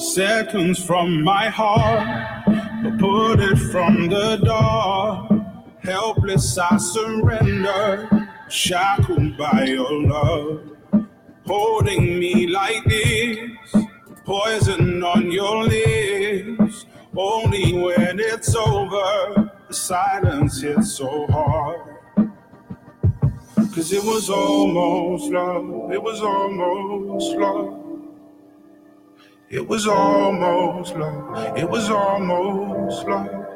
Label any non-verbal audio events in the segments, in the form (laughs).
Seconds from my heart, but put it from the door. Helpless, I surrender, shackled by your love. Holding me like this, poison on your lips. Only when it's over, the silence hits so hard. Cause it was almost love, it was almost love. It was almost love, it was almost love.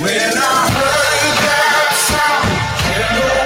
When I heard that sound,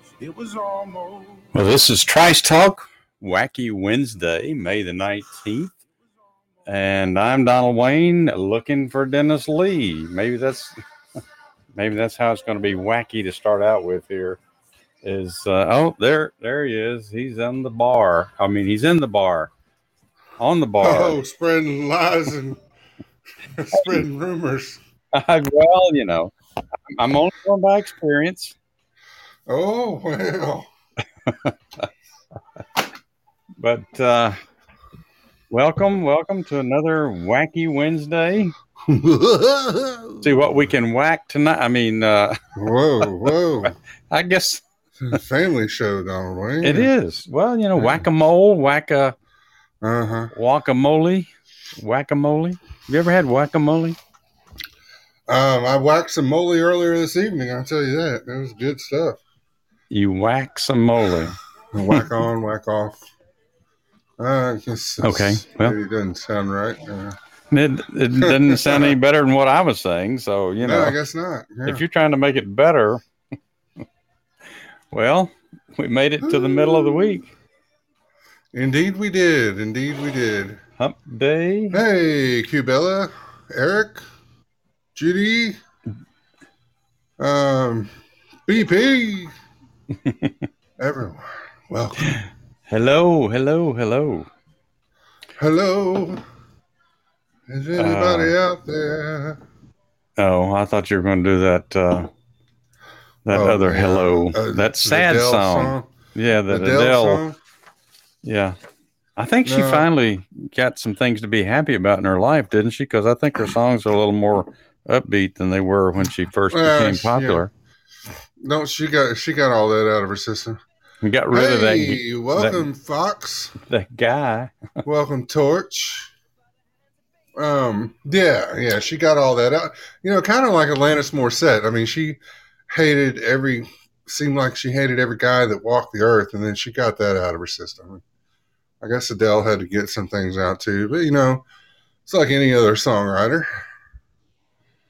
It was almost. Well, this is Trice Talk, Wacky Wednesday, May the 19th. And I'm Donald Wayne looking for Dennis Lee. Maybe that's (laughs) maybe that's how it's going to be wacky to start out with here. Is uh, oh there there he is. He's in the bar. I mean he's in the bar. On the bar. Oh, spreading lies and (laughs) spreading rumors. (laughs) well, you know, I'm only going by experience. Oh (laughs) well. But uh welcome, welcome to another wacky Wednesday. (laughs) See what we can whack tonight. I mean, uh whoa, whoa! (laughs) I guess family show, Donald Wayne. it is. Well, you know, Yeah. whack a mole, whack a Uh huh. guacamole, whack a mole. You ever had whack a mole? Um, I whacked some moly earlier this evening. I'll tell you that. It was good stuff. You whack some mole. Whack on, whack off. Uh, I guess Okay, well. it doesn't sound right. Uh, It, it didn't sound any better than what I was saying. So, you no, know, I guess not. Yeah. if you're trying to make it better, (laughs) well, we made it to the middle of the week. Indeed, we did. Indeed, we did. Hump day. Hey, Cubella, Eric, Judy, um, BP, everyone. Welcome. Hello, hello, hello. Hello. Is anybody Uh, out there? Oh, I thought you were going to do that. Uh, that Oh, other hello, Uh, that sad Adele song. Yeah, the Adele, Adele. song. Yeah, I think she finally got some things to be happy about in her life, didn't she? Because I think her songs are a little more upbeat than they were when she first Well, became popular. yeah. No, she got she got all that out of her system. We got rid of that Hey, welcome, Fox. that guy. Welcome, Torch. Um, yeah, yeah, she got all that out. You know, kind of like Alanis Morissette. I mean, she hated every seemed like she hated every guy that walked the earth, and then she got that out of her system. I guess Adele had to get some things out too, but you know, it's like any other songwriter.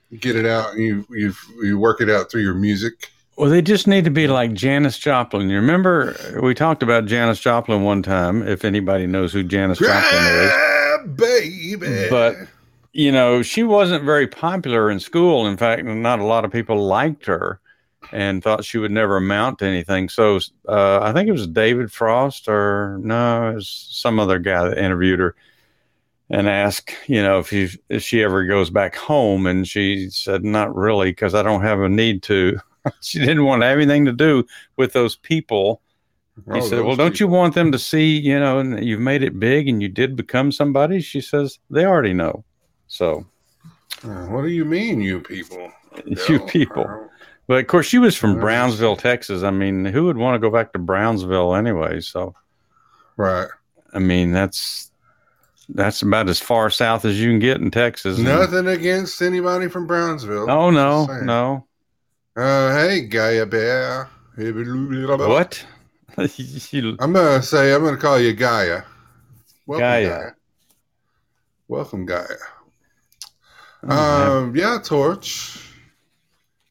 You get it out, and you you you work it out through your music. Well, they just need to be like Janis Joplin. You remember we talked about Janis Joplin one time. If anybody knows who Janis Joplin is, baby. But- you know, she wasn't very popular in school. In fact, not a lot of people liked her and thought she would never amount to anything. So uh, I think it was David Frost or no, it was some other guy that interviewed her and asked, you know, if, she if she ever goes back home. And she said, not really, because I don't have a need to. (laughs) she didn't want anything to do with those people. He Oh, said, "Well, don't you want them to see, you know, and you've made it big and you did become somebody?" She says, "They already know." So, Uh, what do you mean, you people? (laughs) you people. But of course, she was from Brownsville, Texas. I mean, who would want to go back to Brownsville anyway? So, Right. I mean, that's that's about as far south as you can get in Texas. And- Nothing against anybody from Brownsville. Oh no, no. Uh, hey, Gaia Bear. What? (laughs) I'm gonna say I'm gonna call you Gaia. Welcome, Gaia. Gaia. Welcome, Gaia. Oh, Um, yeah, Torch.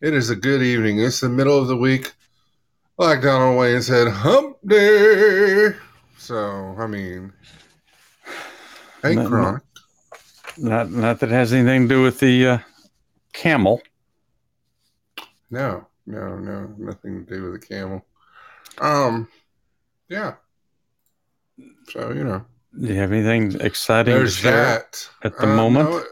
It is a good evening. It's the middle of the week. Like Donald Wayne said, hump day. So, I mean, hey, No, no. Chronic. not not that it has anything to do with the uh, camel. No, no, no, nothing to do with the camel. Um, yeah. So, you know, Do you have anything exciting there's to share that. at the Uh, moment? No,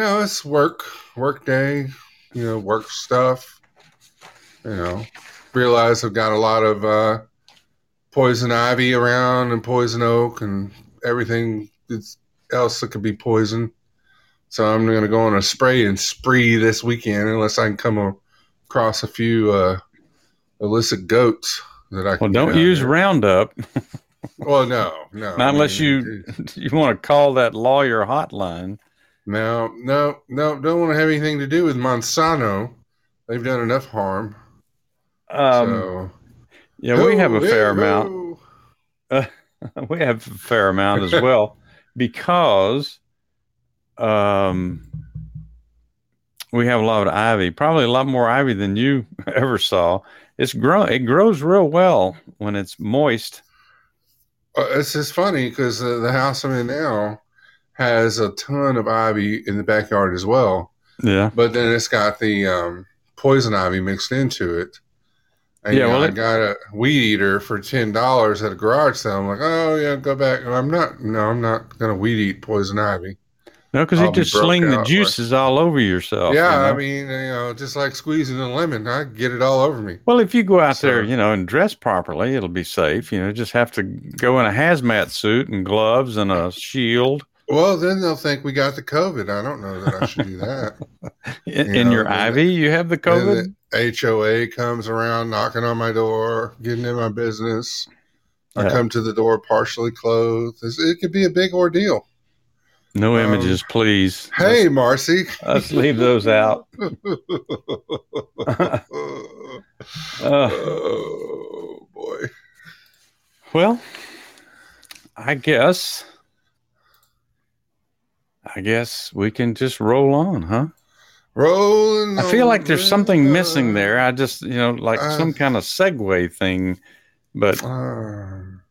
no, it's work, work day, you know, work stuff. You know, realize I've got a lot of uh, poison ivy around and poison oak and everything else that could be poison. So I'm going to go on a spray and spree this weekend unless I can come across a few uh, illicit goats that I can. Well, don't use there. Roundup. Well, no, no. (laughs) Not unless I you mean, (laughs) you want to call that lawyer hotline. No, no, no, don't want to have anything to do with Monsanto. They've done enough harm. Um, so yeah, we have a fair amount. hoo. (laughs) we have a fair amount as well because um we have a lot of ivy probably a lot more ivy than you (laughs) ever saw it's grow it grows real well when it's moist Uh, it's just funny because uh, the house I'm in now has a ton of ivy in the backyard as well, yeah but then it's got the um, poison ivy mixed into it. And, Yeah, you know, well, I it- got a weed eater for ten dollars at a garage sale. I'm like, oh yeah, go back. I'm not. No, I'm not gonna weed eat poison ivy. No because you just sling the out, juices all over yourself yeah, you I mean, you know, just like squeezing a lemon, I get it all over me. well if you go out So- there you know and dress properly it'll be safe you know just have to go in a hazmat suit and gloves and a shield Well, then they'll think we got the COVID. I don't know that I should do that. (laughs) in, You in know, your ivy you have the covid the HOA comes around knocking on my door, getting in my business. I come to the door partially clothed. It could be a big ordeal. No um, images please Hey, Marcy. let's, let's leave those out Uh, (laughs) oh boy. Well, I guess. I guess we can just roll on, huh? Rolling. I feel like there's something missing there. I just, you know, like Uh, some kind of segue thing. But Um,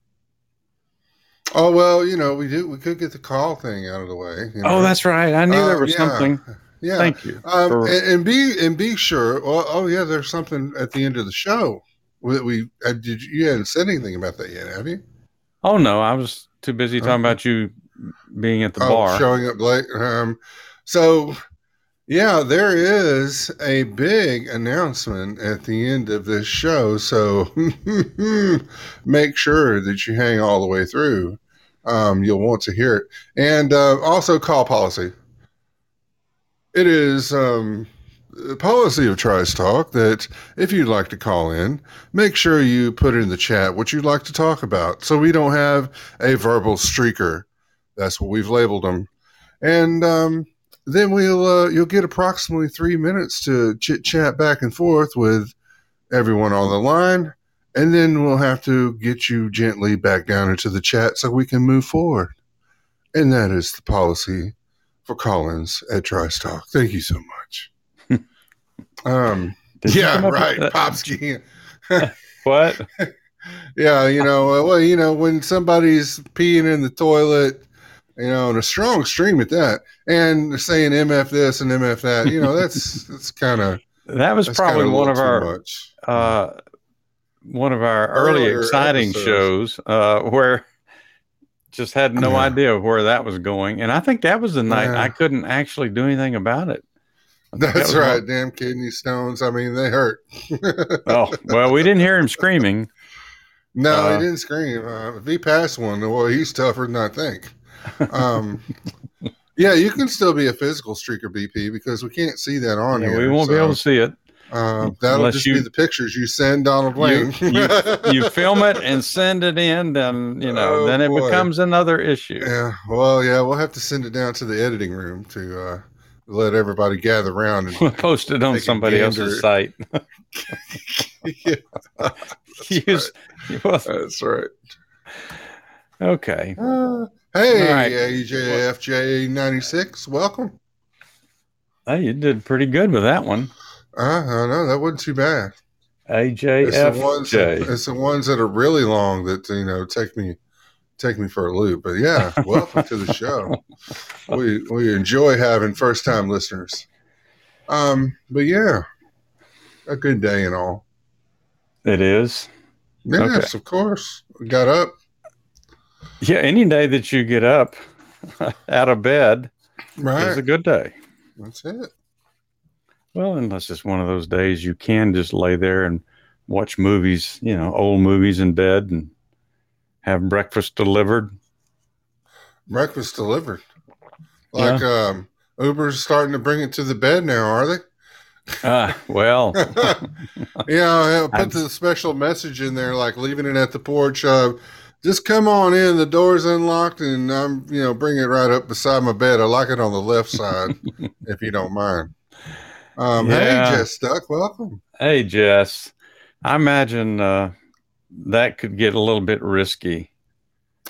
oh well, you know we do. We could get the call thing out of the way. you know. oh, that's right. I knew Uh, there was yeah. something. Yeah. Thank you. Um, for- and, and be and be sure. Well, oh yeah, there's something at the end of the show. that we uh, did. You, you hadn't said anything about that yet, have you? oh no, I was too busy talking Okay. about you being at the oh, bar. showing up late. Um, so yeah, there is a big announcement at the end of this show. So (laughs) make sure that you hang all the way through. Um, you'll want to hear it, and uh, also call policy. It is um, policy of Trice Talk that if you'd like to call in, make sure you put in the chat what you'd like to talk about, so we don't have a verbal streaker. That's what we've labeled them, and um, then we'll uh, you'll get approximately three minutes to chit chat back and forth with everyone on the line, and then we'll have to get you gently back down into the chat so we can move forward. And that is the policy for Collins at Trice Talk. Thank you so much. (laughs) um, yeah, come up with right, that? Popsky. (laughs) What? (laughs) Yeah, you know, uh, well, you know, when somebody's peeing in the toilet, you know, and a strong stream at that, and saying MF this and MF that, you know, that's (laughs) that's kind of That was probably one of our much. uh, one of our early Earlier exciting episodes. shows uh, where just had no Yeah. idea where that was going, and I think that was the night Yeah. I couldn't actually do anything about it. That's was right. Damn kidney stones. I mean, they hurt. (laughs) Oh well, we didn't hear him screaming. No, Uh, he didn't scream. Uh, if he passed one, well, he's tougher than I think. Um, yeah, you can still be a physical streaker BP because we can't see that on Yeah, here. we won't be able to see it. Uh, that'll Unless just you- be the pictures you send Donald Wayne. You, you (laughs) film it and send it in, then you know, Oh, then it boy. becomes another issue. yeah, well, yeah, we'll have to send it down to the editing room to uh, let everybody gather around. And, We'll post it on somebody else's site. (laughs) (laughs) yeah, Use- well, that's right. okay. Uh, hey, All right. AJFJ96, welcome. Hey, you did pretty good with that one. Uh, I know that wasn't too bad. It's the ones. AJFJ. It's the ones that are really long that you know take me take me for a loop. But yeah, (laughs) welcome to the show. We we enjoy having first time listeners. Um, but yeah, a good day and all. It is. Yes, of course. We got up. Yeah, any day that you get up (laughs) out of bed is Right. a good day. That's it. Well, unless it's one of those days you can just lay there and watch movies, you know, old movies in bed and have breakfast delivered. Breakfast delivered. Like um Uber's starting to bring it to the bed now, are they? Ah, well, (laughs) yeah, put (laughs) the special message in there, like leaving it at the porch. Uh, just come on in. The door's unlocked, and I'm, you know, bring it right up beside my bed. I like it on the left side, (laughs) if you don't mind. Um, Yeah. Hey, Jess Duck, welcome. hey, Jess, I imagine uh, that could get a little bit risky.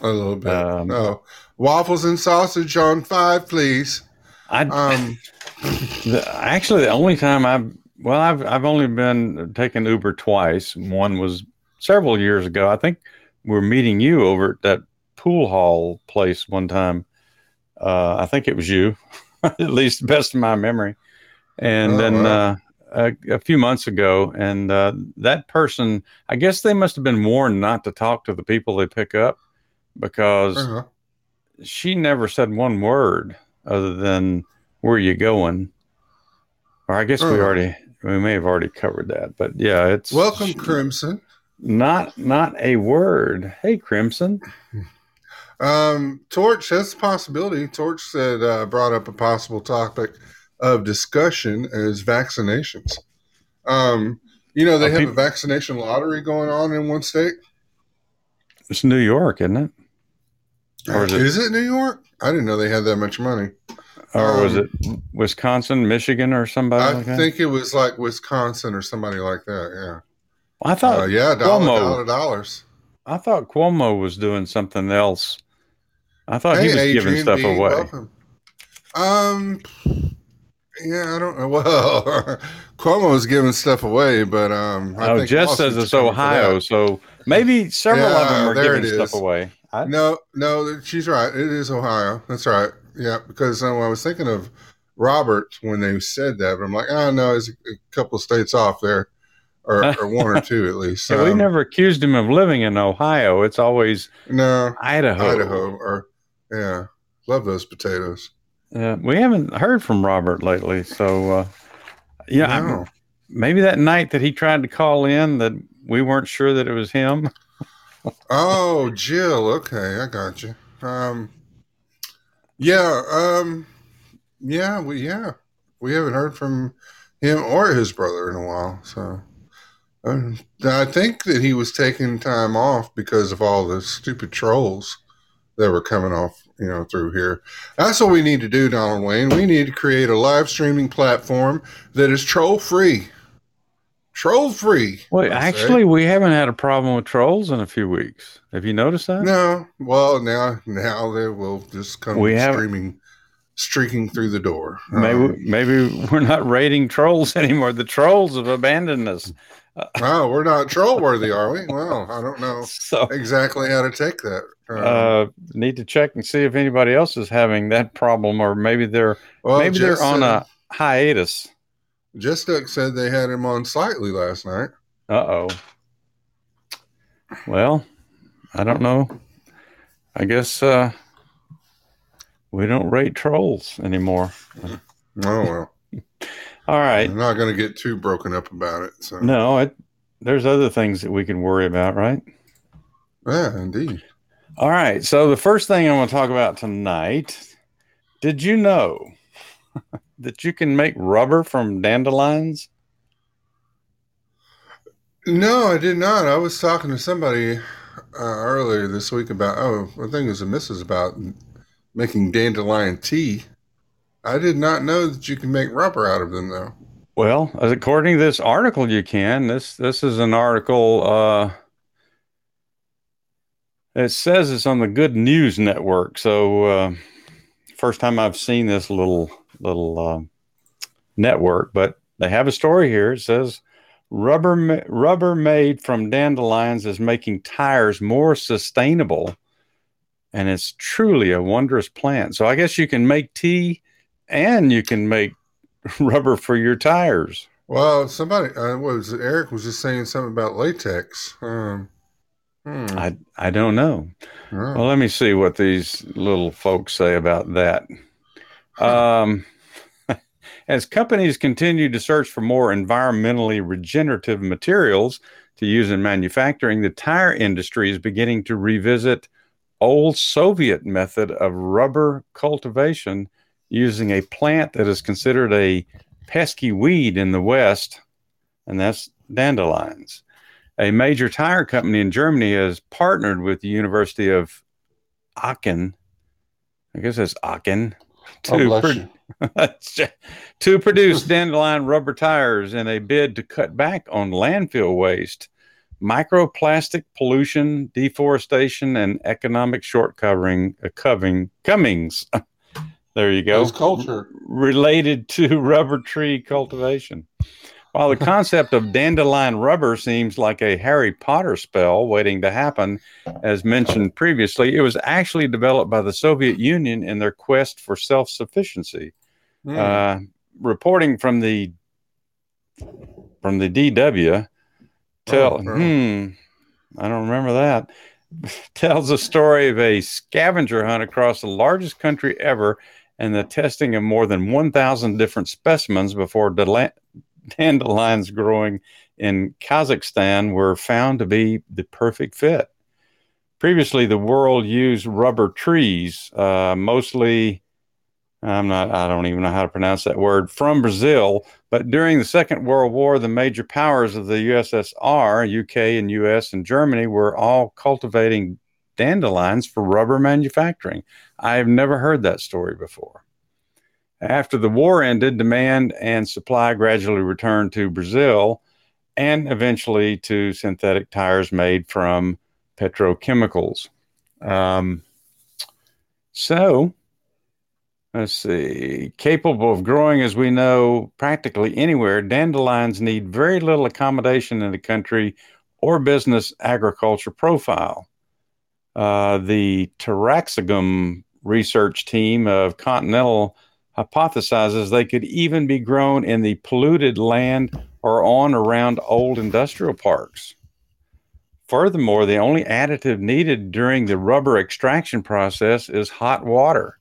A little bit. Um, oh, waffles and sausage on five, please. I Um, (laughs) the, actually the only time I've well, I've I've only been taking Uber twice. One was several years ago. I think we were meeting you over at that pool hall place one time. Uh, I think it was you, (laughs) at least best of my memory. And Oh, then wow. uh, a, a few months ago, and uh, that person, I guess they must have been warned not to talk to the people they pick up because uh-huh. she never said one word other than "Where are you going?" Or I guess we Oh. already we may have already covered that, but yeah, it's Welcome, Crimson. Not not a word. Hey, Crimson. Um, Torch, that's a possibility. Torch said, uh, brought up a possible topic of discussion as vaccinations. Um, you know, they have a vaccination lottery going on in one state. It's New York, isn't it? Or is it- is it New York? I didn't know they had that much money. Or was Um, it Wisconsin, Michigan, or somebody I like think it was like Wisconsin or somebody like that. I thought Uh, yeah, dollar, Cuomo. dollar dollars. I thought Cuomo was doing something else. I thought hey, he was Adrian giving stuff B, away. welcome. Um, yeah, I don't know. (laughs) Well, Cuomo Cuomo's giving stuff away, but um, I oh, think Jess says it's are coming for Ohio, so maybe several of them are giving stuff away. I, No, no, she's right. It is Ohio. That's right. Yeah, because um, I was thinking of Robert when they said that, but I'm like, oh no, it's a couple states off there, or, (laughs) or one or two at least. yeah, we Um, never accused him of living in Ohio. It's always no Idaho. Idaho or yeah, love those potatoes. Uh, we haven't heard from Robert lately, so uh, yeah, No. maybe that night that he tried to call in, that we weren't sure that it was him. (laughs) Oh, Jill. Okay, I got you. Um, yeah, um, yeah, we yeah, we haven't heard from him or his brother in a while. So, um, I think that he was taking time off because of all the stupid trolls that were coming off, you know, through here. That's what we need to do, Donald Wayne. We need to create a live streaming platform that is troll free. Troll free. Well, I say. actually, we haven't had a problem with trolls in a few weeks. Have you noticed that? No, well now now they will just come We streaming, streaking through the door. Maybe Um, maybe we're not raiding trolls (laughs) anymore. The trolls have abandoned us. Oh, we're not troll worthy, are we? Well, I don't know (laughs) So exactly how to take that. Um, uh, need to check and see if anybody else is having that problem, or maybe they're well, maybe they're on said- a hiatus. Just said they had him on slightly last night. Uh oh. Well, I don't know. I guess uh, we don't rate trolls anymore. Oh well. All right. I'm not going to get too broken up about it. So No, it, there's other things that we can worry about, right? yeah, indeed. All right. So the first thing I want to talk about tonight, did you know (laughs) that you can make rubber from dandelions? No, I did not. I was talking to somebody uh, earlier this week about. Oh, I think it was a missus about making dandelion tea. I did not know that you can make rubber out of them, though. Well, according to this article, you can. This this is an article. Uh, it says it's on the Good News Network. So, uh, first time I've seen this little little uh, network, but they have a story here. It says rubber rubber made from dandelions is making tires more sustainable, and it's truly a wondrous plant. So, I guess you can make tea, and you can make (laughs) rubber for your tires. Well, somebody uh, was it? Eric was just saying something about latex. Um, hmm, I I don't know. yeah. Well, let me see what these little folks say about that. Um, (laughs) as companies continue to search for more environmentally regenerative materials to use in manufacturing, the tire industry is beginning to revisit old Soviet method of rubber cultivation using a plant that is considered a pesky weed in the West, and that's dandelions. A major tire company in Germany has partnered with the University of Aachen, I guess it's Aachen, (laughs) Oh, to, bless pro- you. (laughs) to produce dandelion rubber tires in a bid to cut back on landfill waste, microplastic pollution, deforestation, and economic shortcovering, uh, Cummings. (laughs) there you go It's culture. related to (laughs) rubber tree cultivation. While the concept of dandelion rubber seems like a Harry Potter spell waiting to happen, as mentioned previously, it was actually developed by the Soviet Union in their quest for self sufficiency. Hmm. Uh, reporting from the from the DW, tell Oh, hmm, I don't remember that. (laughs) Tells a story of a scavenger hunt across the largest country ever and the testing of more than 1,000 different specimens before dandelions growing in Kazakhstan were found to be the perfect fit. Previously, the world used rubber trees, uh, mostly, I'm not, I don't even know how to pronounce that word, from Brazil. But during the Second World War, the major powers of the USSR, UK and US and Germany, were all cultivating dandelions for rubber manufacturing. I have never heard that story before. After the war ended, demand and supply gradually returned to Brazil and eventually to synthetic tires made from petrochemicals. Um, so, let's see. Capable of growing, as we know, practically anywhere, dandelions need very little accommodation in the country or business agriculture profile. Uh, the Taraxacum research team of Continental hypothesizes they could even be grown in the polluted land or on around old industrial parks. Furthermore, the only additive needed during the rubber extraction process is hot water,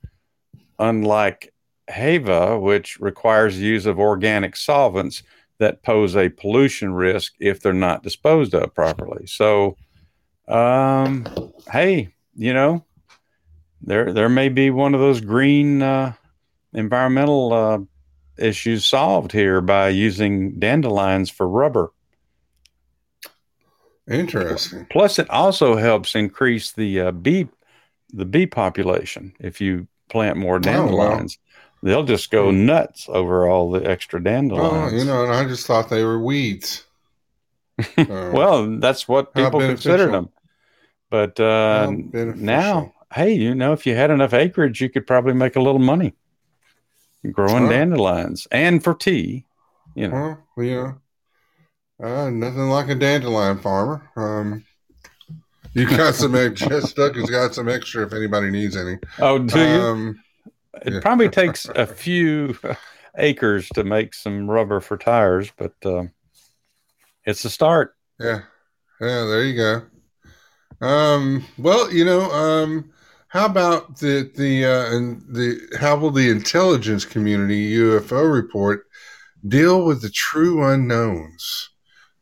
unlike Hevea, which requires the use of organic solvents that pose a pollution risk if they're not disposed of properly. So, um, hey, you know, there there may be one of those green uh, environmental uh, issues solved here by using dandelions for rubber. Interesting. Plus, it also helps increase the uh, bee the bee population if you plant more wow. dandelions. They'll just go nuts over all the extra Oh, dandelions. you know, and I just thought they were weeds. (laughs) Well, that's what people consider them. But uh, now, hey, you know, if you had enough acreage, you could probably make a little money growing Huh. dandelions and for tea. You know, Well, yeah. Uh, nothing like a dandelion farmer. Um, you got some extra. (laughs) Stuck has got some extra if anybody needs any. oh, do you? Um, It yeah. probably (laughs) takes a few (laughs) acres to make some rubber for tires, but uh, it's a start. yeah, yeah. There you go. Um, well, you know, um, how about the the uh, and the how will the intelligence community UFO report deal with the true unknowns.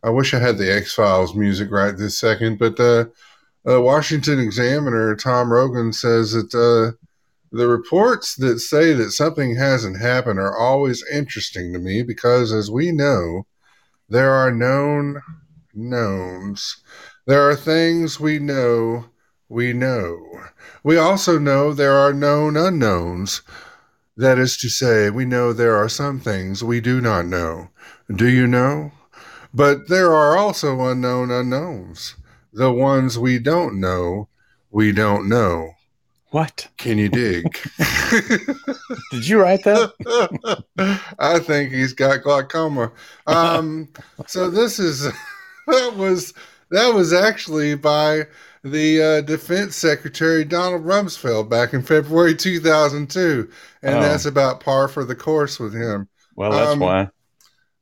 I wish I had the X Files music right this second, but the uh, Washington Examiner, Tom Rogan, says that uh, the reports that say that something hasn't happened are always interesting to me because, as we know, there are known knowns. There are things we know we know. We also know there are known unknowns. That is to say, we know there are some things we do not know. Do you know? But there are also unknown unknowns. The ones we don't know, we don't know. What? Can you dig? (laughs) (laughs) Did you write that? (laughs) I think he's got glaucoma. Um, so this is that was that was actually by the uh, Defense Secretary Donald Rumsfeld back in February 2002, and Oh. that's about par for the course with him. Well, that's Um, why.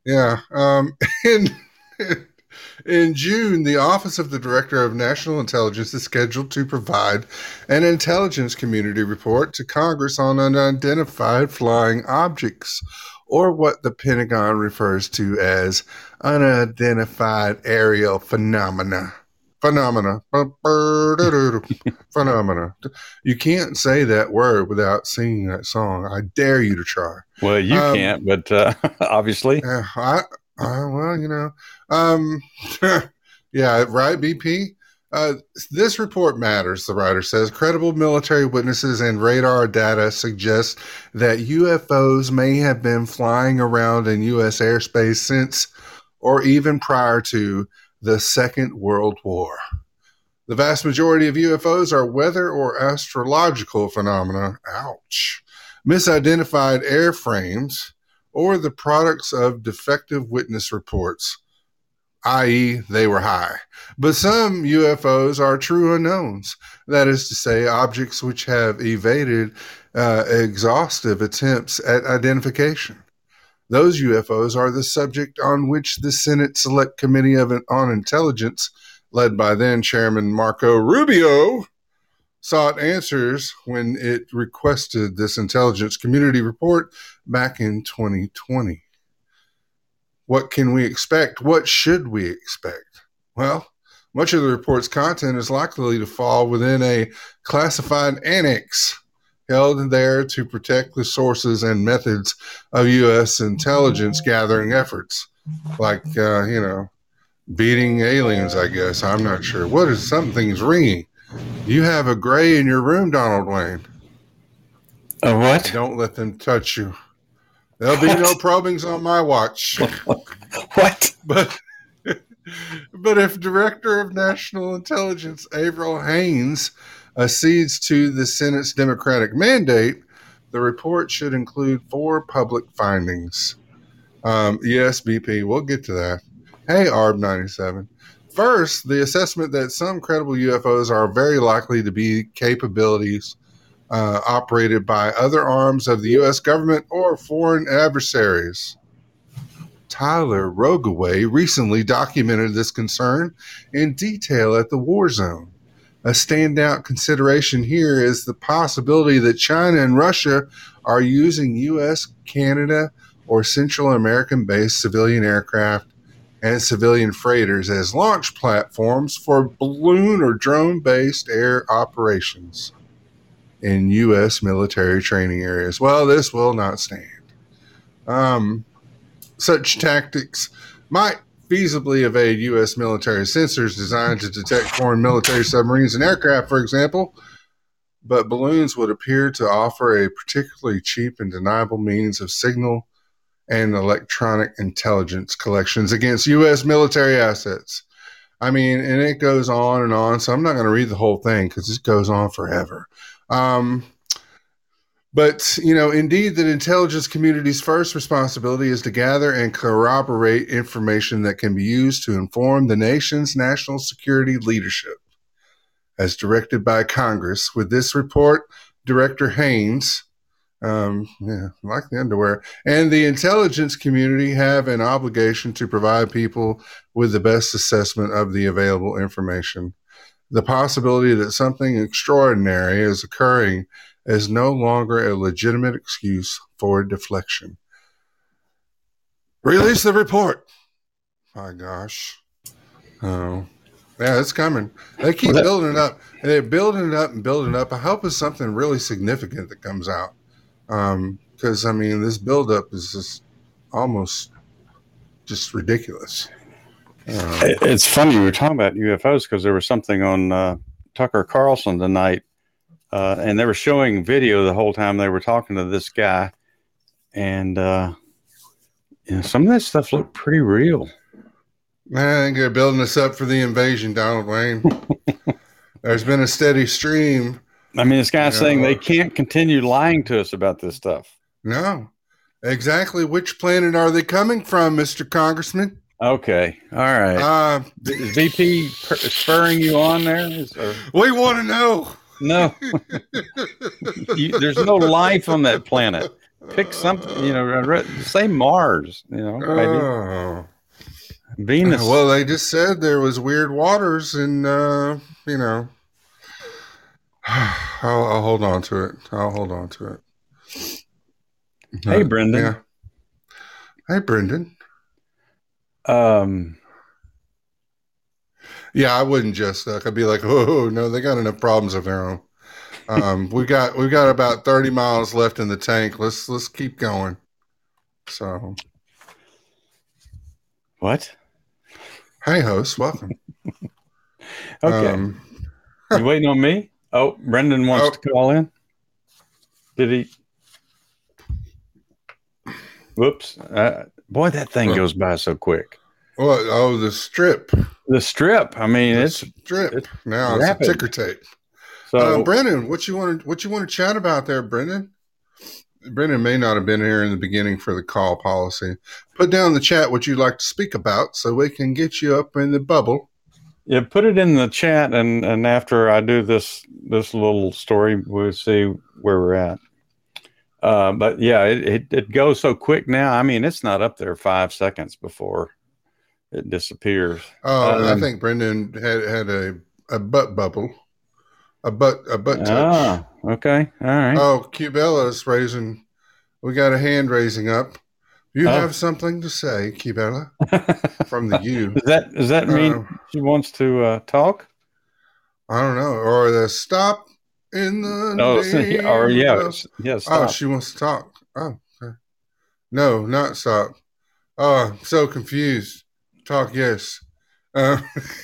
Yeah. Um, (laughs) in, in June, the Office of the Director of National Intelligence is scheduled to provide an intelligence community report to Congress on unidentified flying objects, or what the Pentagon refers to as unidentified aerial phenomena. Phenomena. Phenomena. You can't say that word without singing that song. I dare you to try. Well, you um, can't, but uh, (laughs) obviously. Yeah, I, I, well, you know, um, (laughs) yeah, right, BP. Uh, this report matters, the writer says. Credible military witnesses and radar data suggest that UFOs may have been flying around in U.S. airspace since or even prior to the Second World War. The vast majority of UFOs are weather or astrological phenomena. Ouch. Misidentified airframes or the products of defective witness reports, i.e., they were high. But some UFOs are true unknowns. That is to say, objects which have evaded uh, exhaustive attempts at identification. Those UFOs are the subject on which the Senate Select Committee of, on Intelligence, led by then Chairman Marco Rubio, sought answers when it requested this intelligence community report back in 2020. What can we expect? What should we expect? Well, much of the report's content is likely to fall within a classified annex held there to protect the sources and methods of U.S. intelligence gathering efforts, like, uh, you know, beating aliens, I guess. I'm not sure. What is something's ringing? You have a gray in your room, Donald Wayne. Uh, what? Don't let them touch you. There'll be no probings on my watch. (laughs) What? But (laughs) but if Director of National Intelligence Avril Haines accedes to the Senate's Democratic mandate, the report should include four public findings. Um, yes, BP, we'll get to that. Hey, ARB 97. First, the assessment that some credible UFOs are very likely to be capabilities uh, operated by other arms of the U.S. government or foreign adversaries. Tyler Rogoway recently documented this concern in detail at the war zone. A standout consideration here is the possibility that China and Russia are using U.S., Canada, or Central American based civilian aircraft and civilian freighters as launch platforms for balloon or drone based air operations in U.S. military training areas. Well, this will not stand. Um, such tactics might feasibly evade U.S. military sensors designed to detect foreign military submarines and aircraft, for example. But balloons would appear to offer a particularly cheap and deniable means of signal and electronic intelligence collections against U.S. military assets. I mean, and it goes on and on. So I'm not going to read the whole thing because it goes on forever. Um, but, you know, indeed, that intelligence community's first responsibility is to gather and corroborate information that can be used to inform the nation's national security leadership. As directed by Congress, with this report, Director Haines, um, yeah, like the underwear, and the intelligence community have an obligation to provide people with the best assessment of the available information. The possibility that something extraordinary is occurring is no longer a legitimate excuse for deflection. Release the report. My gosh. Oh. Yeah, it's coming. They keep building it up. And they're building it up and building it up. I hope it's something really significant that comes out. Um, because I mean this buildup is just almost just ridiculous. Uh, It's funny we were talking about UFOs because there was something on uh, Tucker Carlson tonight, uh, and they were showing video the whole time they were talking to this guy, and uh, you know, some of that stuff looked pretty real. I think they're building us up for the invasion, Donald Wayne. (laughs) There's been a steady stream. I mean, this guy's Yeah. saying they can't continue lying to us about this stuff. No. Exactly which planet are they coming from, Mr. Congressman? Okay, all right. Uh, Is VP per- spurring you on there? Is- or- we want to know. no, (laughs) you, there's no life on that planet. Pick something, you know. Say Mars, you know, maybe Oh. Venus. Well, they just said there was weird waters, and uh, you know, (sighs) I'll, I'll hold on to it. I'll hold on to it. Hey, Brendan. Yeah. Hey, Brendan. Um, Yeah, I wouldn't just suck. I'd be like, oh no, they got enough problems of their own. Um, we got we got about thirty miles left in the tank. Let's let's keep going. So, what? hey, host, welcome. (laughs) Okay, Um, (laughs) you waiting on me? Oh, Brendan wants Oh. to call in. Did he? Whoops! Uh, boy, that thing goes by so quick. What? Oh, the strip. The strip. I mean, The it's strip. it's now it's a ticker tape. so. uh, Brendan, what you want to what you want to chat about there, Brendan? Brendan may not have been here in the beginning for the call policy. Put down the chat what you'd like to speak about, so we can get you up in the bubble. Yeah, put it in the chat, and and after I do this this little story, we'll see where we're at. Uh, but yeah, it, it it goes so quick now. I mean, it's not up there five seconds before it disappears. Oh, I Um, think Brendan had had a, a butt bubble, a butt a butt touch. Ah, okay, all right. Oh, Cubella's raising. We got a hand raising up. You Oh. have something to say, Cubella, from the U. does (laughs) that does that mean Uh, she wants to uh, talk? I don't know, or the stop in the. Oh, name or yeah, of- it's- yeah. Oh, she wants to talk. Oh, okay. no, not stop. Oh, I'm so confused. Talk, yes. Uh,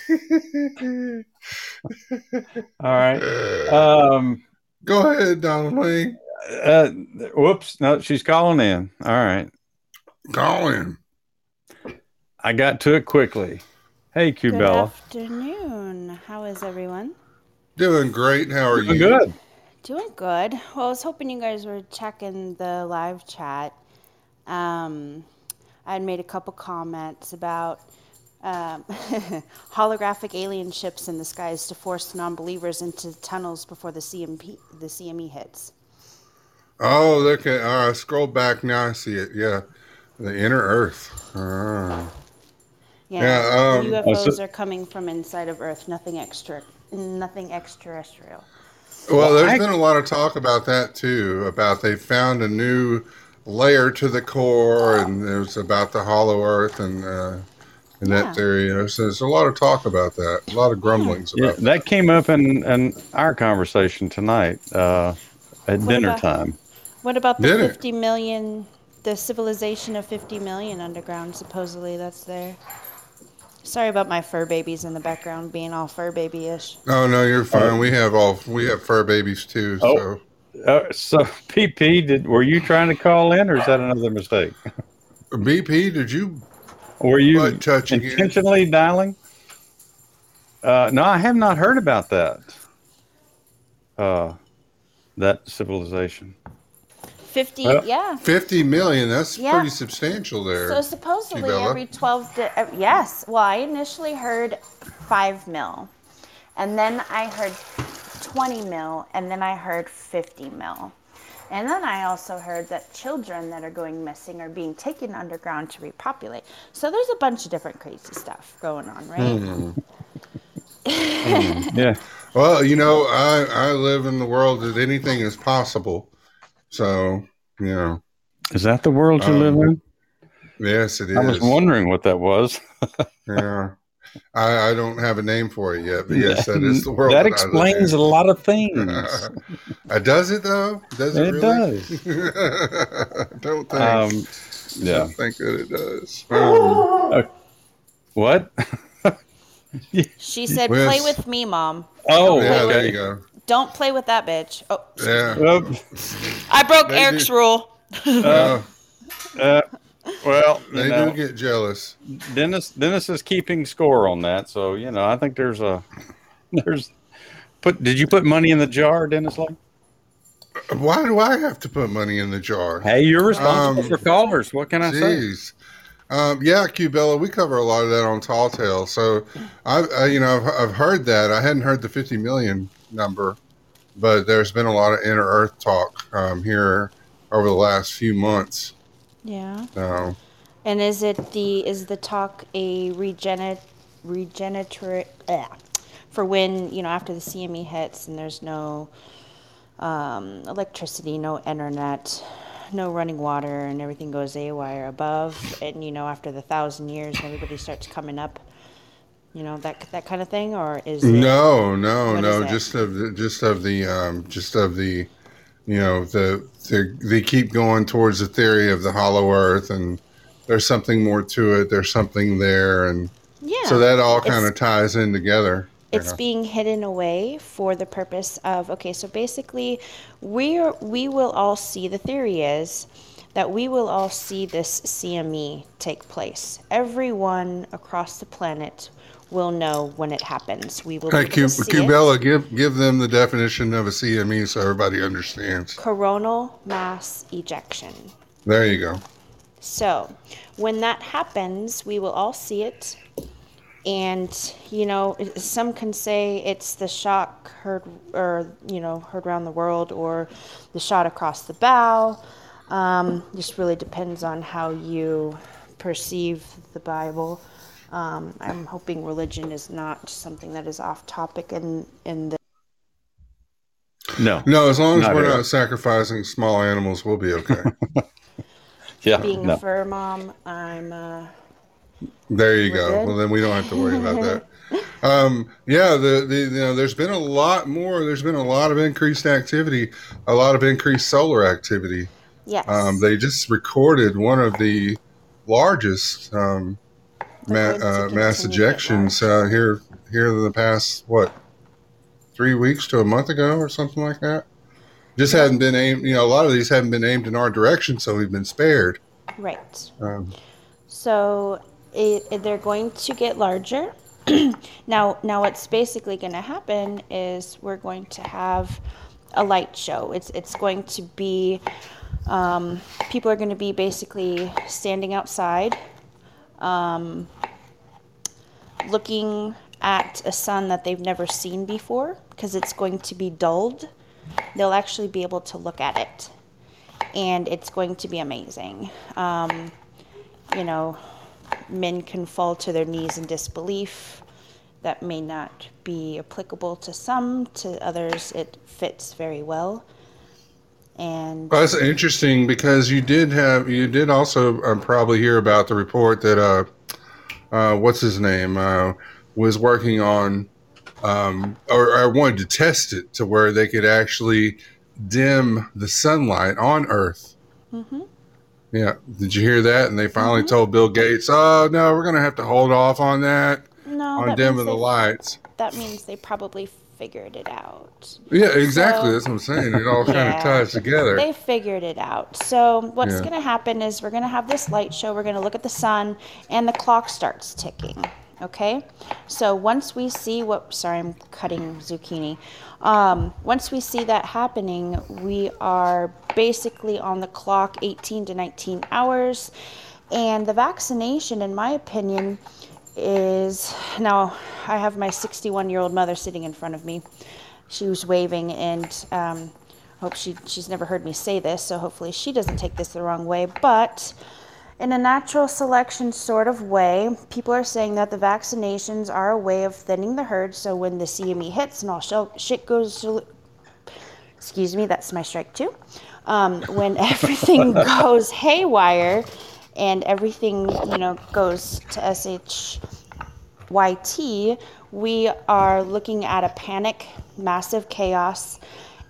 (laughs) all right. Um. go ahead, Donald Wayne. Uh. Whoops. No, she's calling in. All right. Call him. I got to it quickly. Hey, Cubella. Good Cubella. afternoon. How is everyone? Doing great. How are you? Good. Doing good. Well, I was hoping you guys were checking the live chat. Um, I had made a couple comments about um, (laughs) holographic alien ships in the skies to force non-believers into tunnels before the CMP the CME hits. Oh, okay. All right. Scroll back now. I see it. Yeah. The inner Earth. Ah. Yeah, Yeah, um, UFOs so- are coming from inside of Earth. Nothing extra, nothing extraterrestrial. Well, Well, there's I- been a lot of talk about that too. About they found a new layer to the core, and there's about the hollow Earth and uh, and Yeah. that theory. You know, so there's a lot of talk about that. A lot of grumblings Yeah, about that. that came up in, in our conversation tonight uh, at What dinner about- time. What about the Did it? 50 million, the civilization of 50 million underground? Supposedly that's there. Sorry about my fur babies in the background being all fur baby ish. Oh no, you're fine. we have all we have fur babies too. Oh. So Uh, so, (laughs) PP, did were you trying to call in, or is that another mistake? (laughs) BP, did you Were you butt touch intentionally dialing? Uh, no, I have not heard about that. Uh, that civilization. 50, Well- yeah. Fifty million. That's Yeah. pretty substantial there. So supposedly Cubella? every 12 to, uh, yes. Well, I initially heard 5 mil. And then I heard 20 mil. And then I heard 50 mil. And then I also heard that children that are going missing are being taken underground to repopulate. So there's a bunch of different crazy stuff going on, right? Hmm. (laughs) Yeah. well, you know, I I live in the world that anything is possible. So you know, Is that the world you Um, live in? Yes, it is. I was wondering what that was. (laughs) Yeah. I, I don't have a name for it yet, but yes, that is the world. That I explains a lot of things. (laughs) Uh, does it though? Does it, It really? does. (laughs) don't think. Um, yeah. don't think that it does. (gasps) Um, What? (laughs) She said, Yes. "Play with me, mom. Oh, yeah, there okay. you go. Don't play with that bitch." Oh, Yeah. Well, I broke They Eric's do. rule. Uh, uh, well, (laughs) they know, do get jealous. Dennis Dennis is keeping score on that, so you know I think there's a (laughs) there's put. Did you put money in the jar, Dennis? Like, Why do I have to put money in the jar? Hey, you're responsible Um, for callers. What can I say? Um, yeah, Cubella, we cover a lot of that on Tall Tale. So, I, I you know, I've, I've heard that. I hadn't heard the 50 million number, but there's been a lot of inner Earth talk um, here over the last few months. Yeah. So, And is it the is the talk a regenerate regenerative for when you know after the CME hits and there's no um, electricity, no internet, no running water, and everything goes AWire above, and you know after the thousand years and everybody starts coming up, you know that that kind of thing, or is it no, no, no, just of the, just of the, um, just of the, you know, the, the, they keep going towards the theory of the hollow Earth, and there's something more to it. There's something there, and yeah? so that all kind of ties in together. it's know. being hidden away for the purpose of okay so basically we're we will all see the theory is that we will all see this cme take place everyone across the planet will know when it happens we will Hey, be Q, see it. Cubella, give give them the definition of a CME so everybody understands. coronal mass ejection There you go. So, when that happens, we will all see it. And, you know, some can say it's the shock heard, or, you know, heard around the world, or the shot across the bow. Um, just really depends on how you perceive the Bible. Um, I'm hoping religion is not something that is off topic in, in the No. No, as long as Not we're really. not sacrificing small animals, we'll be okay. (laughs) Yeah. being no. a fur mom. I'm, uh, there you go. good? Well, then we don't have to worry about that. (laughs) Um, yeah, the, the you know, there's been a lot more. There's been a lot of increased activity, a lot of increased solar activity. yes. Um, they just recorded one of the largest um, ma- They're going to uh, mass continue to get ejections uh, here here in the past what three weeks to a month ago or something like that. Just hadn't been aimed. You know, a lot of these haven't been aimed in our direction, so we've been spared. right. Um, So it, it- they're going to get larger. (clears throat) now, now what's basically going to happen is we're going to have a light show. It's it's going to be um, people are going to be basically standing outside, um, looking at a sun that they've never seen before because it's going to be dulled. They'll actually be able to look at it, and it's going to be amazing. Um, you know, men can fall to their knees in disbelief. That may not be applicable to some, to others, it fits very well. And Well, that's interesting because you did have you did also um, probably hear about the report that uh, uh, what's his name uh, was working on um, or, or wanted to test it to where they could actually dim the sunlight on Earth. Mm-hmm. Yeah, did you hear that? And they finally told Bill Gates, "Oh no, we're going to have to hold off on that no, on that dimming means, the they, lights." that means they probably figured it out. Yeah, exactly. So- That's what I'm saying. It all kind Yeah. of ties together. They figured it out. So what's Yeah. going to happen is we're going to have this light show. We're going to look at the sun, and the clock starts ticking. Okay. So once we see what, sorry, I'm cutting zucchini. Um, once we see that happening, we are basically on the clock 18 to 19 hours, and the vaccination, in my opinion, is now I have my 61 year old mother sitting in front of me. She was waving, and um, hope she she's never heard me say this, so hopefully she doesn't take this the wrong way. But in a natural selection sort of way, people are saying that the vaccinations are a way of thinning the herd. So when the CME hits and all shel- shit goes to excuse me, that's my strike two. Um, when (laughs) everything (laughs) goes haywire and everything you know goes to SHYT, we are looking at a panic, massive chaos,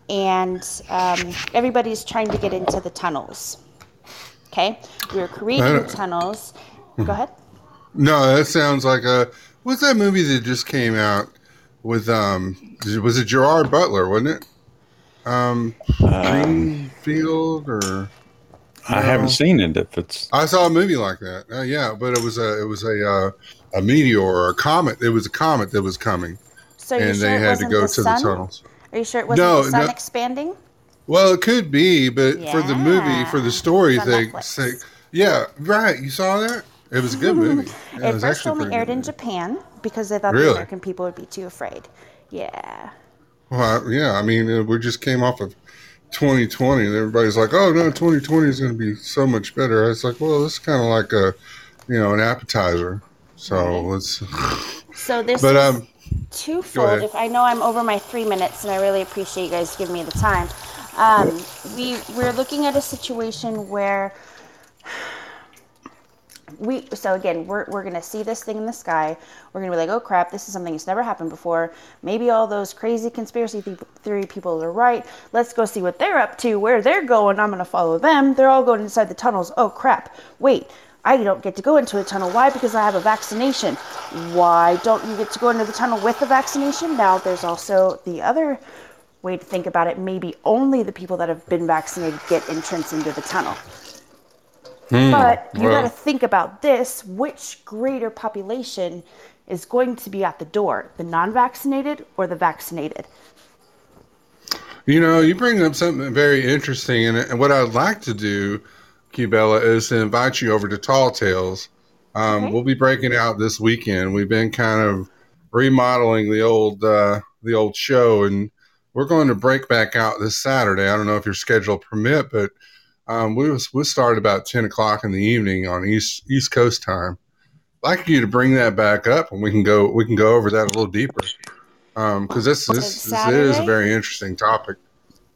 and um, everybody's trying to get into the tunnels. Okay, we're creating I don't- tunnels. Go ahead. No, that sounds like a. What's that movie that just came out with? Um, was it Gerard Butler? Wasn't it? Um, Greenfield or I haven't seen it. If it's I saw a movie like that. Uh, yeah, but it was a it was a uh, a meteor or a comet. It was a comet that was coming, So and sure they had to go the to sun? the tunnels. Are you sure it wasn't No, the sun no. expanding? Well, it could be, but for the movie, for the story, they say, yeah, right. You saw that? It was a good movie. (laughs) Yeah, it was first actually only aired in movie. Japan because they thought the American people would be too afraid. Yeah. Well, I- yeah, I mean, uh, we just came off of 2020, and everybody's like, "Oh no, 2020 is going to be so much better." I was like, "Well, this is kind of like a, you know, an appetizer." So let's. (laughs) So this But is um, twofold. If I know I'm over my three minutes, and I really appreciate you guys giving me the time. Um, we we're looking at a situation where we so again we're, we're gonna see this thing in the sky. We're gonna be like oh crap this is something that's never happened before. Maybe all those crazy conspiracy the- theory people are right. Let's go see what they're up to where they're going. I'm gonna follow them. They're all going inside the tunnels. Oh crap wait i don't get to go into a tunnel. Why? Because i have a vaccination. Why don't you get to go into the tunnel with the vaccination? Now there's also the other way to think about it. Maybe only the people that have been vaccinated get entrance into the tunnel but you well- got to think about this which greater population is going to be at the door, the non vaccinated or the vaccinated? You know, you bring up something very interesting, and, and what I'd like to do, Cubella, is to invite you over to Tall Tales. Um, Okay. We'll be breaking out this weekend. We've been kind of remodeling the old uh, the old show, and we're going to break back out this Saturday. I don't know if your schedule permit, but um, we was, we'll start about ten o'clock in the evening on East East Coast time. I'd like you to bring that back up, and we can go we can go over that a little deeper because this this, this is a very interesting topic.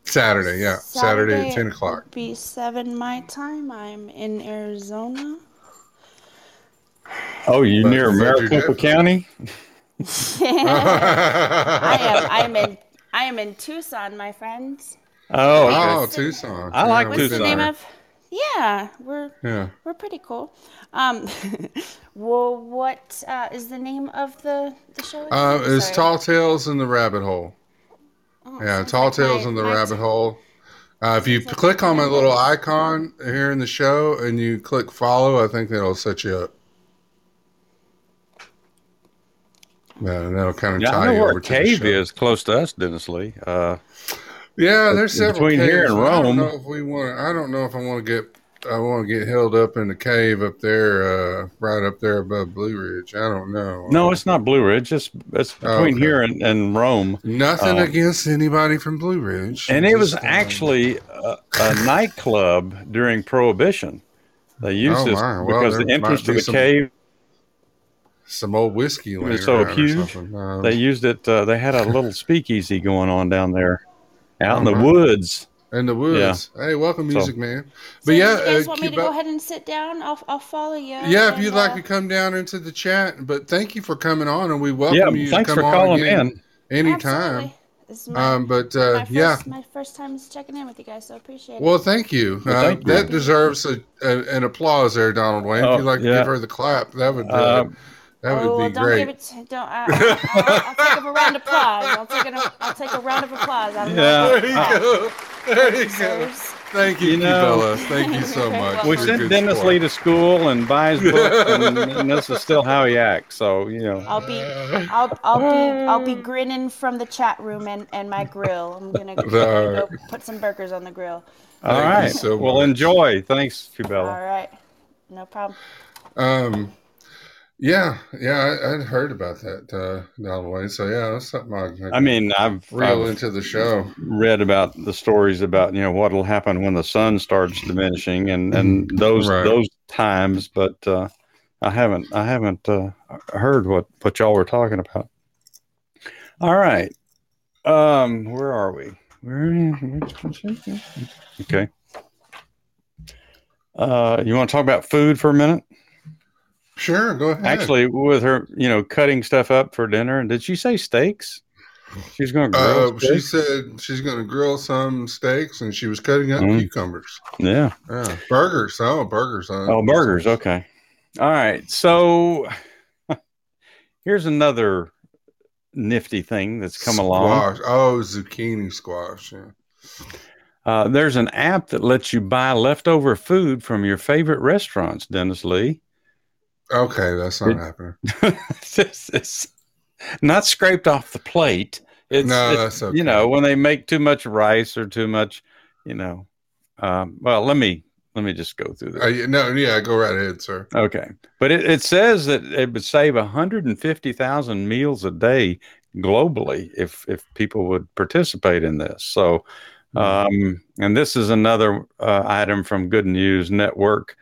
Saturday, yeah, Saturday, at ten o'clock. would Be seven my time. I'm in Arizona. oh, you But near is that your Maricopa? County? (laughs) I am. I am in. (laughs) I am in Tucson, my friends. Oh, okay. oh, Tucson. I like What's Tucson. the name of? Yeah, we're Yeah. we're pretty cool. Um, (laughs) well, what uh, is the name of the the show? again? Uh, it's Tall Tales in the Rabbit Hole. Oh, Yeah, Tall like Tales my- in the Rabbit t- Hole. Uh, if you like click on my little icon here in the show and you click follow, I think that'll set you up. Yeah, and that'll kind of Yeah, tie I know you where over a to the cave is close to us, Dennis Lee. Uh, Yeah, there's several Between here caves. and I don't Rome. know if we want. I don't know if I want to get. I want to get held up in the cave up there, uh, right up there above Blue Ridge. I don't know. no, it's not Blue Ridge. It's it's Oh, between okay. here and, and Rome. Nothing Uh, against anybody from Blue Ridge. And it was um, actually a, a nightclub during Prohibition. They used Oh, this. Well, because the entrance to the some- cave. some old whiskey. was so huge. Um, They used it. Uh, they had a little speakeasy going on down there, out in the Uh-huh. woods. in the woods. Hey, welcome, So- music man. So But if yeah, you guys uh, want me to Cuba- go ahead and sit down? I'll I'll follow you. yeah. If you'd like uh, to come down into the chat, but thank you for coming on, and we welcome Yeah, you. thanks to for come calling on again in. anytime. absolutely. This is my, Um, but my uh, first, yeah, my first time is checking in with you guys, so I appreciate Well, it. thank you. Well, uh, thank you. That deserves a, a, an applause there, Donald Wayne. Oh, if you'd like to give her the clap, that would Uh, that would oh, be well, don't great. give it. To, don't. I, I, I'll, I'll take a round of applause. I'll take a. I'll take a round of applause. I don't. Yeah. there you go. There you go. Thank you, You know- Cubella. Thank you so (laughs) much. we You're sent Dennis sport. Lee to school and buys books, and, and this is still how he acts. So you know, I'll be. I'll. I'll be. I'll be grinning from the chat room and, and my grill. I'm gonna, (laughs) I'm go put some burgers on the grill. all Thank you right. so well, much. enjoy. Thanks, All Cubella. right. No problem. Um, yeah, yeah, I, I'd heard about that, uh, Wayne. So yeah, that's something I, I mean, I've, reel I've into the show. read about the stories about you know what'll happen when the sun starts diminishing and and those Right. those times, but uh, I haven't I haven't uh, heard what what y'all were talking about. All right, um, where are we? Where? Okay. Uh, you want to talk about food for a minute? Sure, go ahead. Actually, with her, you know, cutting stuff up for dinner. Did she say steaks? She's going to grill. Uh, she said she's going to grill some steaks, and she was cutting up Mhm. cucumbers. yeah. Yeah, burgers. Oh, burgers. huh? Oh, burgers. Okay. All right. So (laughs) here's another nifty thing that's come along. Squash. Oh, zucchini squash. Yeah. Uh, there's an app that lets you buy leftover food from your favorite restaurants, Dennis Lee. Okay, that's not It- happening. (laughs) it's, it's not scraped off the plate. It's, No, it's, that's okay. you know when they make too much rice or too much, you know. Um, well, let me let me just go through this. Uh, no, yeah, go right ahead, sir. Okay. But it, it says that it would save 150,000 meals a day globally if, if people would participate in this. So, um, and this is another uh, item from Good News Network.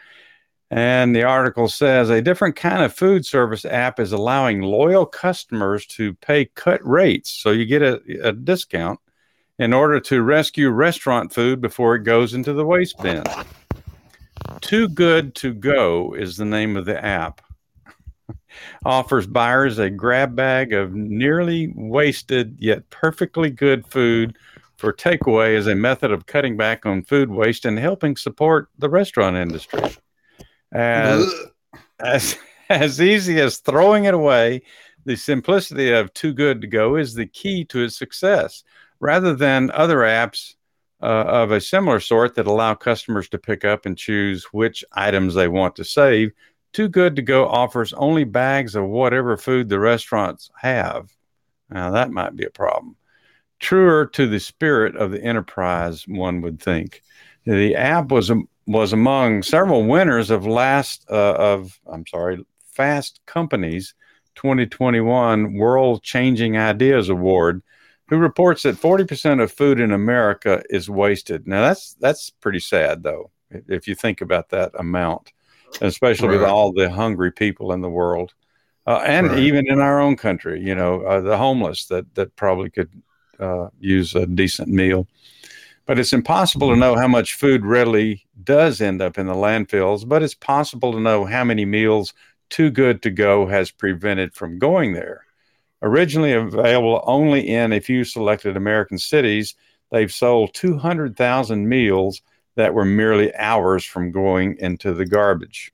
And the article says a different kind of food service app is allowing loyal customers to pay cut rates. So you get a, a discount in order to rescue restaurant food before it goes into the waste bin. Too Good to Go is the name of the app. (laughs) Offers buyers a grab bag of nearly wasted yet perfectly good food for takeaway as a method of cutting back on food waste and helping support the restaurant industry. As, as, (laughs) as easy as throwing it away, the simplicity of Too Good to Go is the key to its success. Rather than other apps uh, of a similar sort that allow customers to pick up and choose which items they want to save, Too Good to Go offers only bags of whatever food the restaurants have. Now, that might be a problem. Truer to the spirit of the enterprise, one would think. The app was was among several winners of last uh, of I'm sorry, Fast Company's 2021 World Changing Ideas Award, who reports that 40% of food in America is wasted. Now that's that's pretty sad though, if you think about that amount, especially with all the hungry people in the world, uh, and Right. even in our own country. You know, uh, the homeless that that probably could uh, use a decent meal. But it's impossible to know how much food readily does end up in the landfills, but it's possible to know how many meals Too Good to Go has prevented from going there. Originally available only in a few selected American cities, they've sold 200,000 meals that were merely hours from going into the garbage.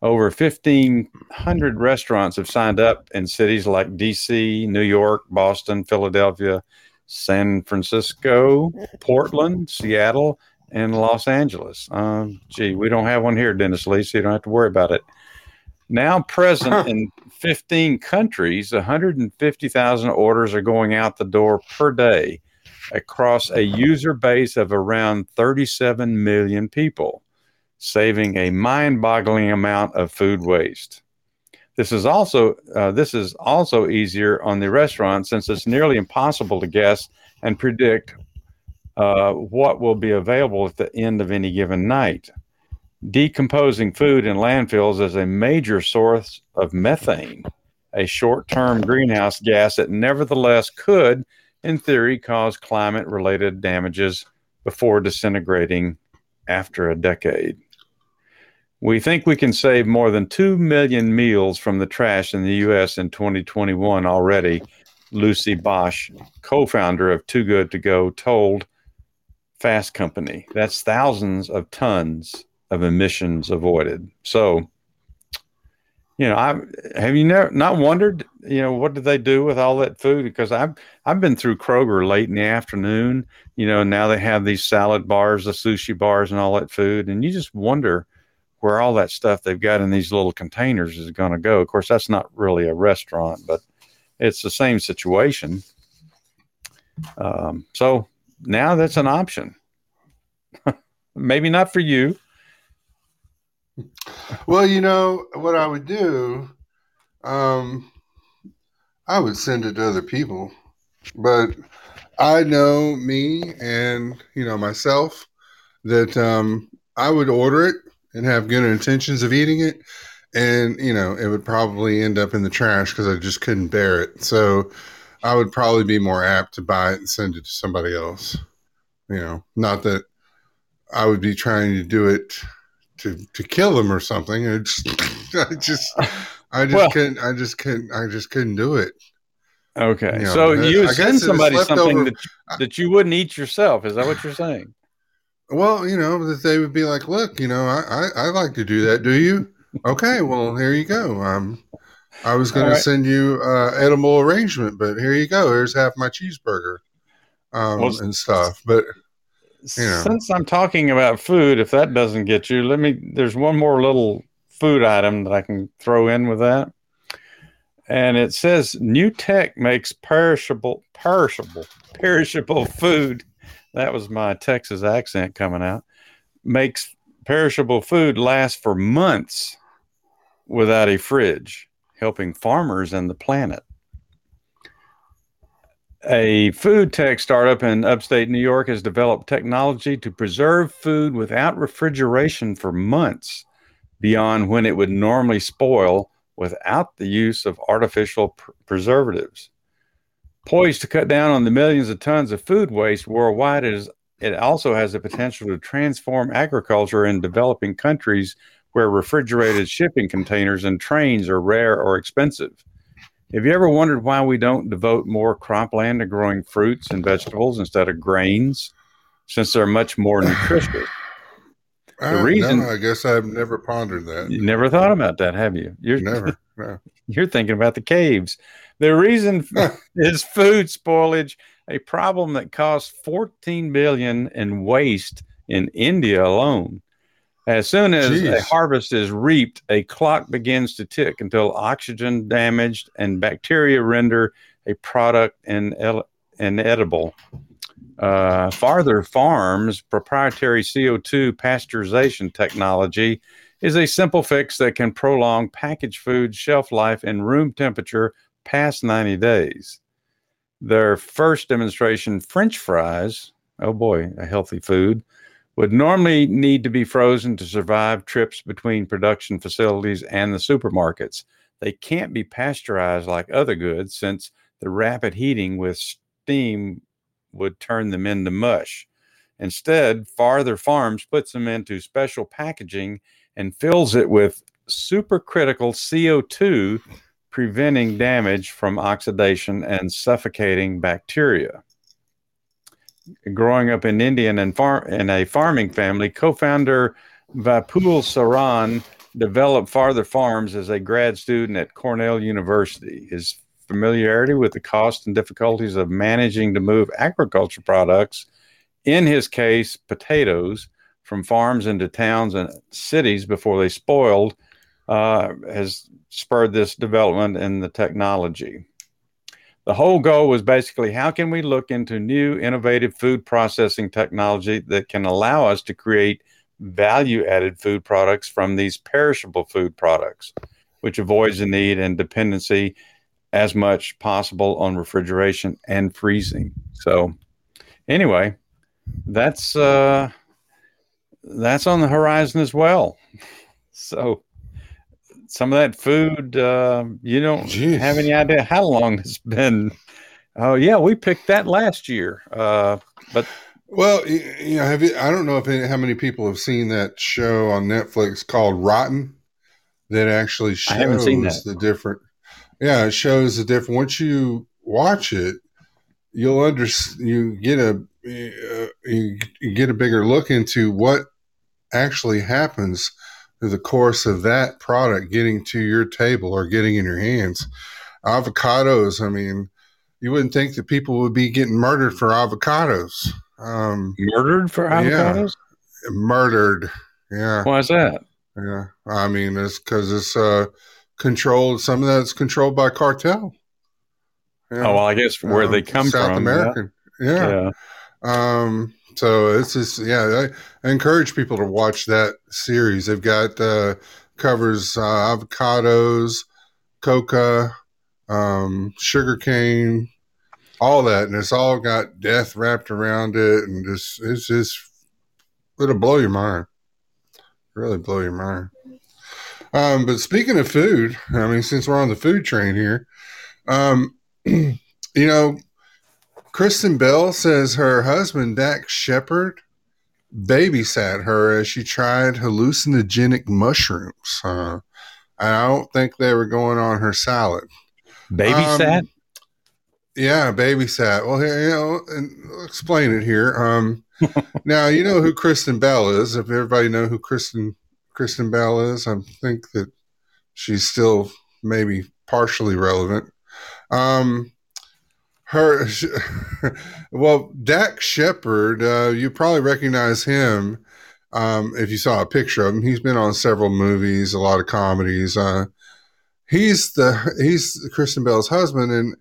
Over 1,500 restaurants have signed up in cities like DC, New York, Boston, Philadelphia, San Francisco, Portland, Seattle, and Los Angeles. Um, gee, we don't have one here, Dennis Lee, so you don't have to worry about it. Now present (laughs) in 15 countries, 150,000 orders are going out the door per day across a user base of around 37 million people, saving a mind-boggling amount of food waste. This is also uh, this is also easier on the restaurant since it's nearly impossible to guess and predict uh, what will be available at the end of any given night. Decomposing food in landfills is a major source of methane, a short-term greenhouse gas that nevertheless could, in theory, cause climate-related damages before disintegrating after a decade. We think we can save more than 2 million meals from the trash in the U.S. in 2021 already, Lucie Basch, co founder of Too Good To Go, told Fast Company. That's thousands of tons of emissions avoided. So, you know, I have you never not wondered, you know, what did they do with all that food? Because I've I've been through Kroger late in the afternoon, you know, now they have these salad bars, the sushi bars, and all that food, and you just wonder where all that stuff they've got in these little containers is going to go. Of course, that's not really a restaurant, but it's the same situation. Um, so now that's an option. (laughs) Maybe not for you. Well, you know what I would do. Um, I would send it to other people, but I know me and you know myself that um, I would order it and have good intentions of eating it, and you know it would probably end up in the trash because I just couldn't bear it. So I would probably be more apt to buy it and send it to somebody else. You know, not that I would be trying to do it to to kill them or something. It's (laughs) I just I just Well- couldn't I just couldn't I just couldn't do it. Okay, You know, so you I send somebody something over- that that you wouldn't eat yourself. Is that what you're saying? Well, you know that they would be like, look, you know, I I, I like to do that. Do you? Okay, well here you go. Um, I was going All to send you uh, edible arrangement, but here you go. Here's half my cheeseburger, um, Well, and stuff. But Yeah. Since I'm talking about food, if that doesn't get you, let me. There's one more little food item that I can throw in with that, and it says new tech makes perishable, perishable, perishable food. That was my Texas accent coming out. Makes perishable food last for months without a fridge, helping farmers and the planet a food tech startup in upstate New York has developed technology to preserve food without refrigeration for months beyond when it would normally spoil without the use of artificial pr- preservatives. Poised to cut down on the millions of tons of food waste worldwide, it, is, it also has the potential to transform agriculture in developing countries where refrigerated shipping containers and trains are rare or expensive. Have you ever wondered why we don't devote more cropland to growing fruits and vegetables instead of grains, since they're much more (sighs) nutritious? I, reason- no, I guess I've never pondered that. You never thought about that, have you? You're Never. (laughs) No. you're thinking about the caves. The reason (laughs) is food spoilage, a problem that costs 14 billion in waste in India alone. As soon as a harvest is reaped, a clock begins to tick until oxygen damaged and bacteria render a product inel- inedible. Uh, Farther Farms' proprietary CO2 pasteurization technology is a simple fix that can prolong packaged food shelf life in room temperature past 90 days. Their first demonstration, French fries, oh boy, a healthy food, would normally need to be frozen to survive trips between production facilities and the supermarkets. They can't be pasteurized like other goods since the rapid heating with steam would turn them into mush. Instead, Farther Farms puts them into special packaging and fills it with supercritical CO2, preventing damage from oxidation and suffocating bacteria. Growing up in India and far- in a farming family, co founder Vipul Saran developed Farther Farms as a grad student at Cornell University. His familiarity with the cost and difficulties of managing to move agriculture products, in his case, potatoes, from farms into towns and cities before they spoiled, uh, has spurred this development in the technology. The whole goal was basically how can we look into new innovative food processing technology that can allow us to create value added food products from these perishable food products, which avoids the need and dependency as much possible on refrigeration and freezing. So, anyway, that's uh, that's on the horizon as well. (laughs) So, some of that food, uh, you don't Jeez. have any idea how long it's been. Oh yeah, we picked that last year. Uh, but Well, you know, have you, I don't know if any, how many people have seen that show on Netflix called Rotten that actually shows that. the different. Yeah, it shows the different. Once you watch it, you'll under you get a uh, you, you get a bigger look into what actually happens the course of that product getting to your table or getting in your hands. Avocados. I mean, you wouldn't think that people would be getting murdered for avocados. Um, murdered for Yeah. avocados? murdered. Yeah, Why is that? yeah. I mean, it's because it's uh, controlled. Some of that's controlled by cartel. Yeah. Oh well, I guess where Um, they come South from. American. Yeah. Yeah. yeah. Um. So it's just yeah. I, I encourage people to watch that series. They've got uh, covers uh, avocados, coca, um, sugarcane, all that, and it's all got death wrapped around it, and just it's just it'll blow your mind. Really blow your mind. Um, but speaking of food, I mean, since we're on the food train here, um, (clears throat) you know, Kristen Bell says her husband Dax Shepard babysat her as she tried hallucinogenic mushrooms. Uh, I don't think they were going on her salad. Babysat? Um, yeah, babysat. Well, here, you know, and explain it here. Um, (laughs) now you know who Kristen Bell is. If everybody know who Kristen Kristen Bell is, I think that she's still maybe partially relevant. Um, her, (laughs) well, Dax Shepard, uh, you probably recognize him um, if you saw a picture of him. He's been on several movies, a lot of comedies. Uh, he's the he's Kristen Bell's husband, and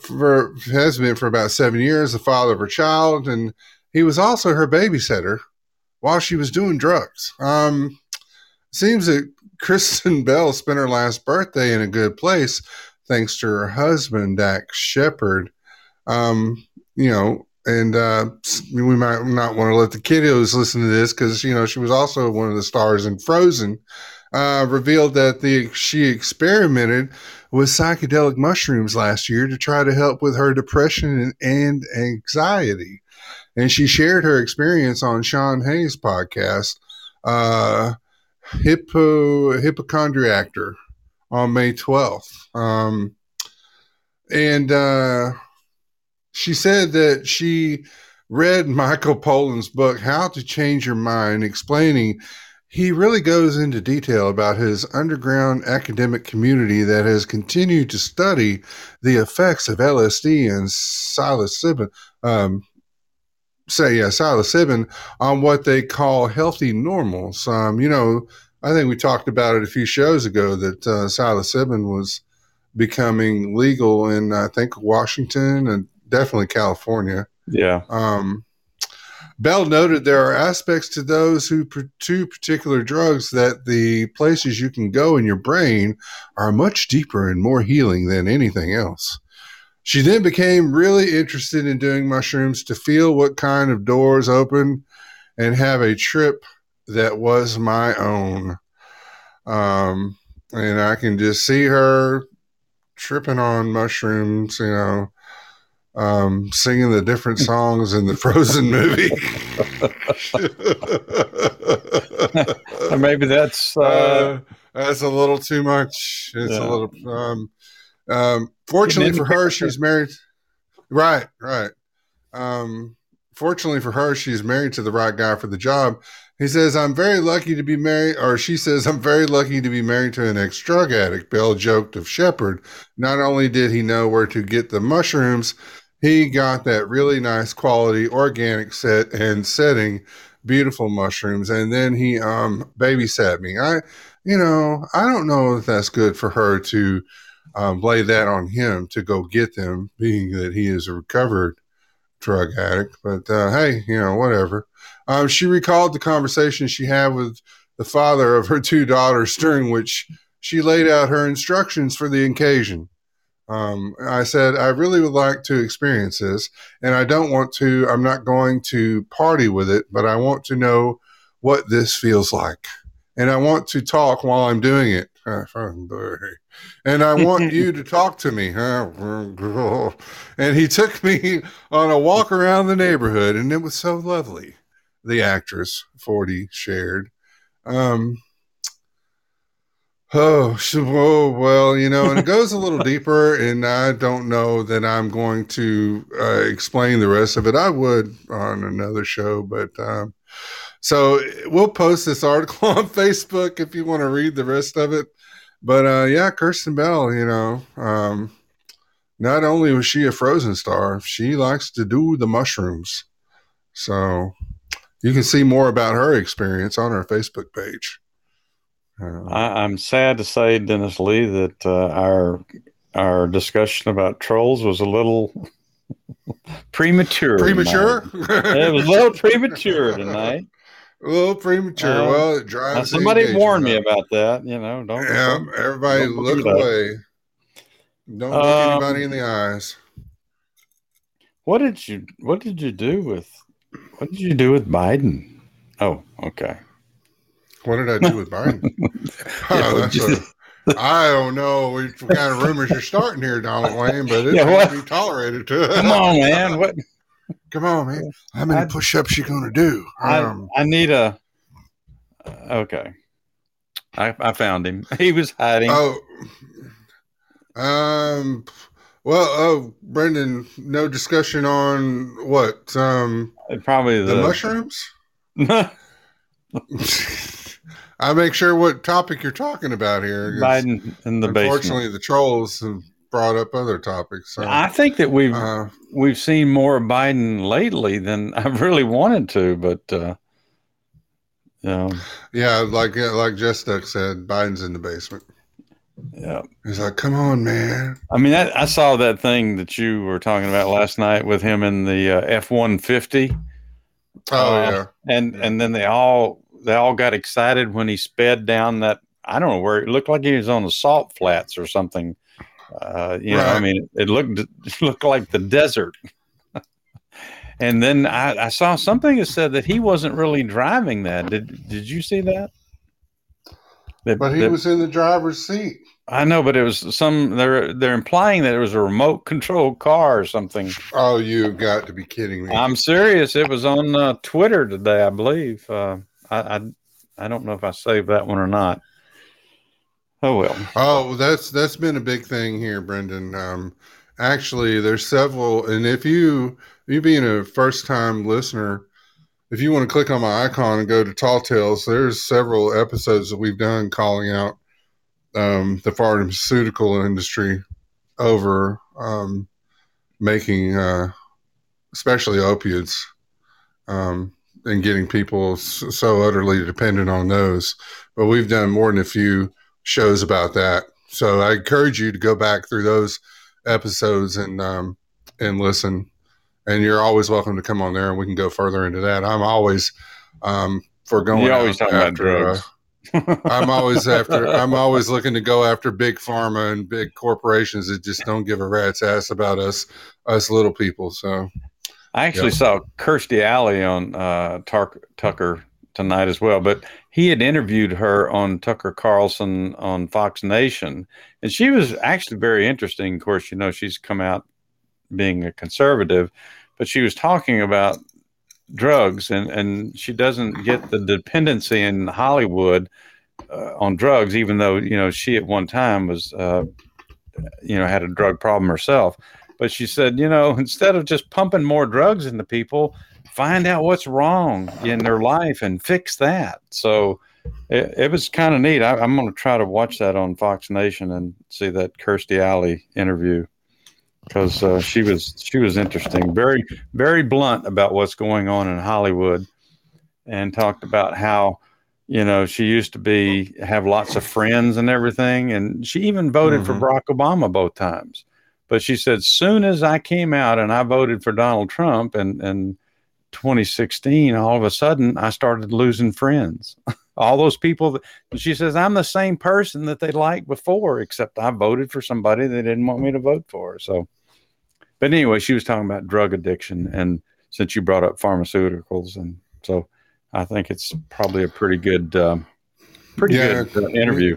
for has been for about seven years, the father of her child, and he was also her babysitter while she was doing drugs. Um, seems that Kristen (laughs) Bell spent her last birthday in a good place thanks to her husband, Dax Shepard. Um, you know, and uh, we might not want to let the kiddos listen to this because you know she was also one of the stars in Frozen. Uh, revealed that the she experimented with psychedelic mushrooms last year to try to help with her depression and, and anxiety, and she shared her experience on Sean Hayes' podcast, uh, Hippo Hypochondriactor, on May twelfth. Um, and uh, she said that she read Michael Pollan's book, How to Change Your Mind, explaining he really goes into detail about his underground academic community that has continued to study the effects of LSD and psilocybin, um, say, yeah, psilocybin on what they call healthy normals. Um, you know, I think we talked about it a few shows ago that uh, psilocybin was becoming legal in, I think, Washington and definitely California. Yeah. Um, Bell noted there are aspects to those who to particular drugs that the places you can go in your brain are much deeper and more healing than anything else. She then became really interested in doing mushrooms to feel what kind of doors open and have a trip that was my own. Um, and I can just see her tripping on mushrooms, you know, um, singing the different (laughs) songs in the Frozen movie. Maybe that's (laughs) uh, uh, that's a little too much. It's Yeah. a little. Um, um, fortunately for her, she's married. Right, right. Um, fortunately for her, she's married to the right guy for the job. He says, "I'm very lucky to be married," or she says, "I'm very lucky to be married to an ex-drug addict." Bell joked of Shepard. Not only did he know where to get the mushrooms, he got that really nice quality organic set and setting, beautiful mushrooms, and then he um babysat me. I, you know, I don't know if that's good for her to um, lay that on him to go get them, being that he is a recovered drug addict. But uh, hey, you know, whatever. Um, she recalled the conversation she had with the father of her two daughters, during which she laid out her instructions for the occasion. Um, I said, I really would like to experience this, and I don't want to, I'm not going to party with it, but I want to know what this feels like. And I want to talk while I'm doing it. (laughs) Ah. And I want you to (laughs) talk to me. (laughs) And he took me on a walk around the neighborhood, and it was so lovely. The actress, 40, shared. Um, Oh, oh, well, you know, and it (laughs) goes a little deeper, and I don't know that I'm going to uh, explain the rest of it. I would on another show, but um, so we'll post this article (laughs) on Facebook if you want to read the rest of it. But uh, yeah, Kristen Bell, you know, um, not only was she a Frozen star, she likes to do the mushrooms. So you can see more about her experience on our Facebook page. Uh, I, I'm sad to say, Dennis Lee, that uh, our our discussion about trolls was a little (laughs) premature. premature? It was a little premature tonight. (laughs) A little premature. Uh, well, it drives. somebody warned me about that. You know, don't. Yeah, don't- everybody don't look do that. away. Don't look Um, anybody in the eyes. What did you What did you do with What did you do with Biden? Oh, okay. What did I do with Oh, (laughs) what a, I don't know what kind of rumors you're starting here, Donald Wayne, but it's Yeah, what? to be tolerated. Come on, man. What Come on, man. How many I- push-ups you gonna do? Um, I, I need a. uh, Okay, I, I found him. (laughs) He was hiding. oh, um, well, oh, Brendan, no discussion on what? Um, Probably the the, mushrooms. (laughs) I make sure what topic you're talking about here. Biden in the basement. Unfortunately, the trolls have brought up other topics. So, I think that we've uh, we've seen more of Biden lately than (laughs) I really wanted to, but uh, um, yeah, like like Jess Duck said, Biden's in the basement. yeah. He's like, "Come on, man." I mean, I, I saw that thing that you were talking about last night with him in the uh, F one fifty, Oh Uh, yeah, and and then they all they all got excited when he sped down that. I don't know where it looked like he was on the salt flats or something. Uh, you know, I mean, it looked it (laughs) looked like the desert. (laughs) and then I, I saw something that said that he wasn't really driving that. Did Did you see that? That- but he that- was in the driver's seat. I know, but it was some. They're they're implying that it was a remote control car or something. Oh, you've got to be kidding me! I'm serious. It was on uh, Twitter today, I believe. Uh, I, I I don't know if I saved that one or not. Oh well. Oh, that's that's been a big thing here, Brendan. Um, actually, there's several, and if you you being a first time listener, if you want to click on my icon and go to Tall Tales, there's several episodes that we've done calling out um, the pharmaceutical industry over um, making, uh, especially opiates, um, and getting people so utterly dependent on those. But we've done more than a few shows about that. So I encourage you to go back through those episodes and um, and listen. And you're always welcome to come on there, and we can go further into that. I'm always um, for going. You always talking about uh, drugs. (laughs) I'm always after. I'm always looking to go after big pharma and big corporations that just don't give a rat's ass about us, us little people. So I actually Yep. saw Kirstie Alley on uh, Tar- Tucker tonight as well, but he had interviewed her on Tucker Carlson on Fox Nation, and she was actually very interesting. Of course, you know she's come out being a conservative, but she was talking about drugs, and and she doesn't get the dependency in Hollywood uh, on drugs, even though you know she at one time was, uh, you know, had a drug problem herself. But she said, you know, instead of just pumping more drugs into people, find out what's wrong in their life and fix that. So it, it was kind of neat. I, I'm going to try to watch that on Fox Nation and see that Kirstie Alley interview because uh, she was she was interesting, very very blunt about what's going on in Hollywood, and talked about how you know she used to be have lots of friends and everything, and she even voted for Mhm. Barack Obama both times. But she said, soon as I came out and I voted for Donald Trump and and 2016, all of a sudden I started losing friends. (laughs) all those people that she says I'm the same person that they liked before, except I voted for somebody they didn't want me to vote for. So, but anyway, she was talking about drug addiction, and since you brought up pharmaceuticals, and so I think it's probably a pretty good, um, pretty Yeah. good uh, interview.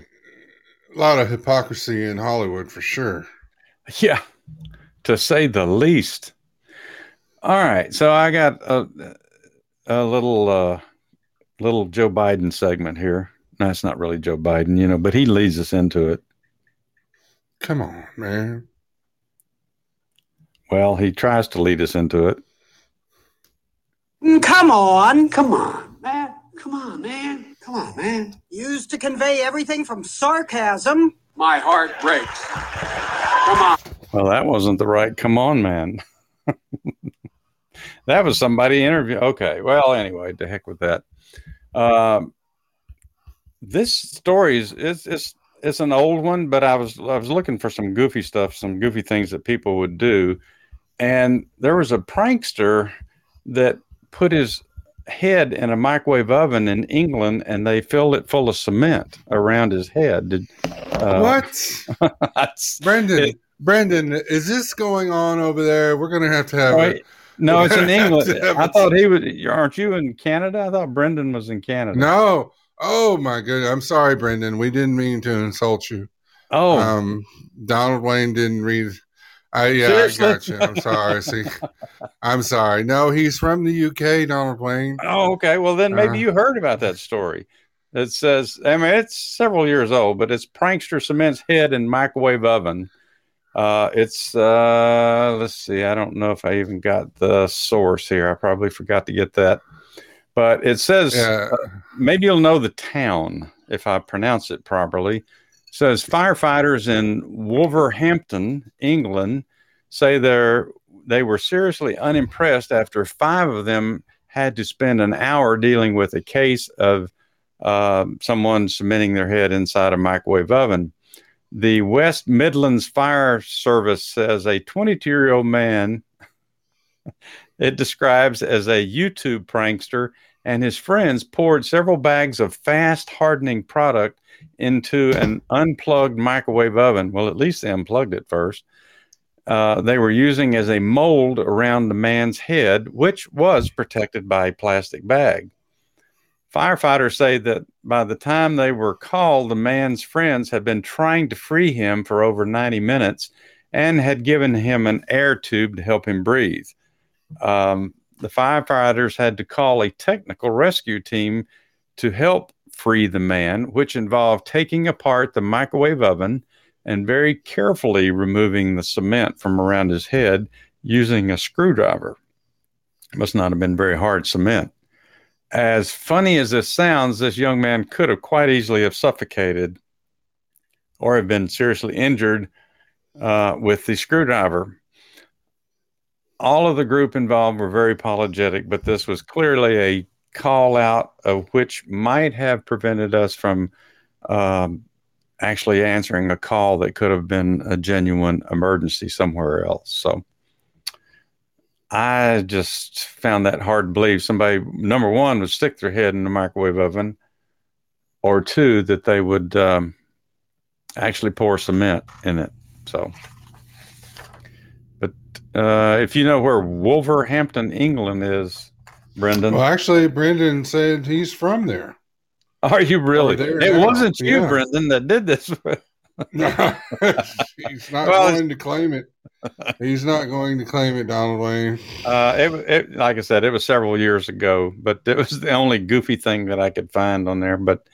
a lot of hypocrisy in Hollywood for sure. Yeah, to say the least. All right, so I got a, a little uh, little Joe Biden segment here. No, it's not really Joe Biden, you know, but he leads us into it. Come on, man. Well, he tries to lead us into it. Mm, Come on, come on, man. Come on, man. Come on, man. Used to convey everything from sarcasm. My heart breaks. Come on. Well, that wasn't the right come on, man. (laughs) that was somebody interview. Okay. Well, anyway, to heck with that. Um, this story is it's, it's it's an old one, but I was I was looking for some goofy stuff, some goofy things that people would do, and there was a prankster that put his head in a microwave oven in England, and they filled it full of cement around his head. Did uh, what, (laughs) Brendan? it- Brendan, is this going on over there? We're gonna have to have Right. it. No, it's in (laughs) England. I thought he was. Aren't you in Canada? I thought Brendan was in Canada. No. Oh my goodness. I'm sorry, Brendan. We didn't mean to insult you. Oh, Um, Donald Wayne didn't read. I yeah, Seriously? I got you. I'm sorry. See, I'm sorry. No, he's from the UK, Donald Wayne. Oh, okay. Well, then maybe Uh. you heard about that story. It says, I mean, it's several years old, but it's prankster cements head in microwave oven. Uh, it's uh, let's see. I don't know if I even got the source here. I probably forgot to get that, but it says Yeah, maybe you'll know the town if I pronounce it properly. Says firefighters in Wolverhampton, England, say they're they were seriously unimpressed after five of them had to spend an hour dealing with a case of uh, someone cementing their head inside a microwave oven. The West Midlands Fire Service says a 22 year old man (laughs) it describes as a YouTube prankster and his friends poured several bags of fast hardening product into an unplugged microwave oven. Well, at least they unplugged it first. Uh, they were using as a mold around the man's head, which was protected by a plastic bag. Firefighters say that by the time they were called, the man's friends had been trying to free him for over 90 minutes and had given him an air tube to help him breathe. Um, the firefighters had to call a technical rescue team to help free the man, which involved taking apart the microwave oven and very carefully removing the cement from around his head using a screwdriver. It Must not have been very hard cement. As funny as this sounds, this young man could have quite easily have suffocated or have been seriously injured uh, with the screwdriver all of the group involved were very apologetic, but this was clearly a call out of which might have prevented us from um, actually answering a call that could have been a genuine emergency somewhere else. So I just found that hard to believe. Somebody, number one, would stick their head in the microwave oven, or two, that they would um, actually pour cement in it. So but uh, if you know where Wolverhampton, England is, Brendon, well, actually, Brendon said he's from there. are you really? there It now, wasn't you, yeah. Brendon, that did this. (laughs) (laughs) he's not Well, going to claim it. He's not going to claim it, Donald Wayne. Uh, it, it, like I said, it was several years ago, but it was the only goofy thing that I could find on there. But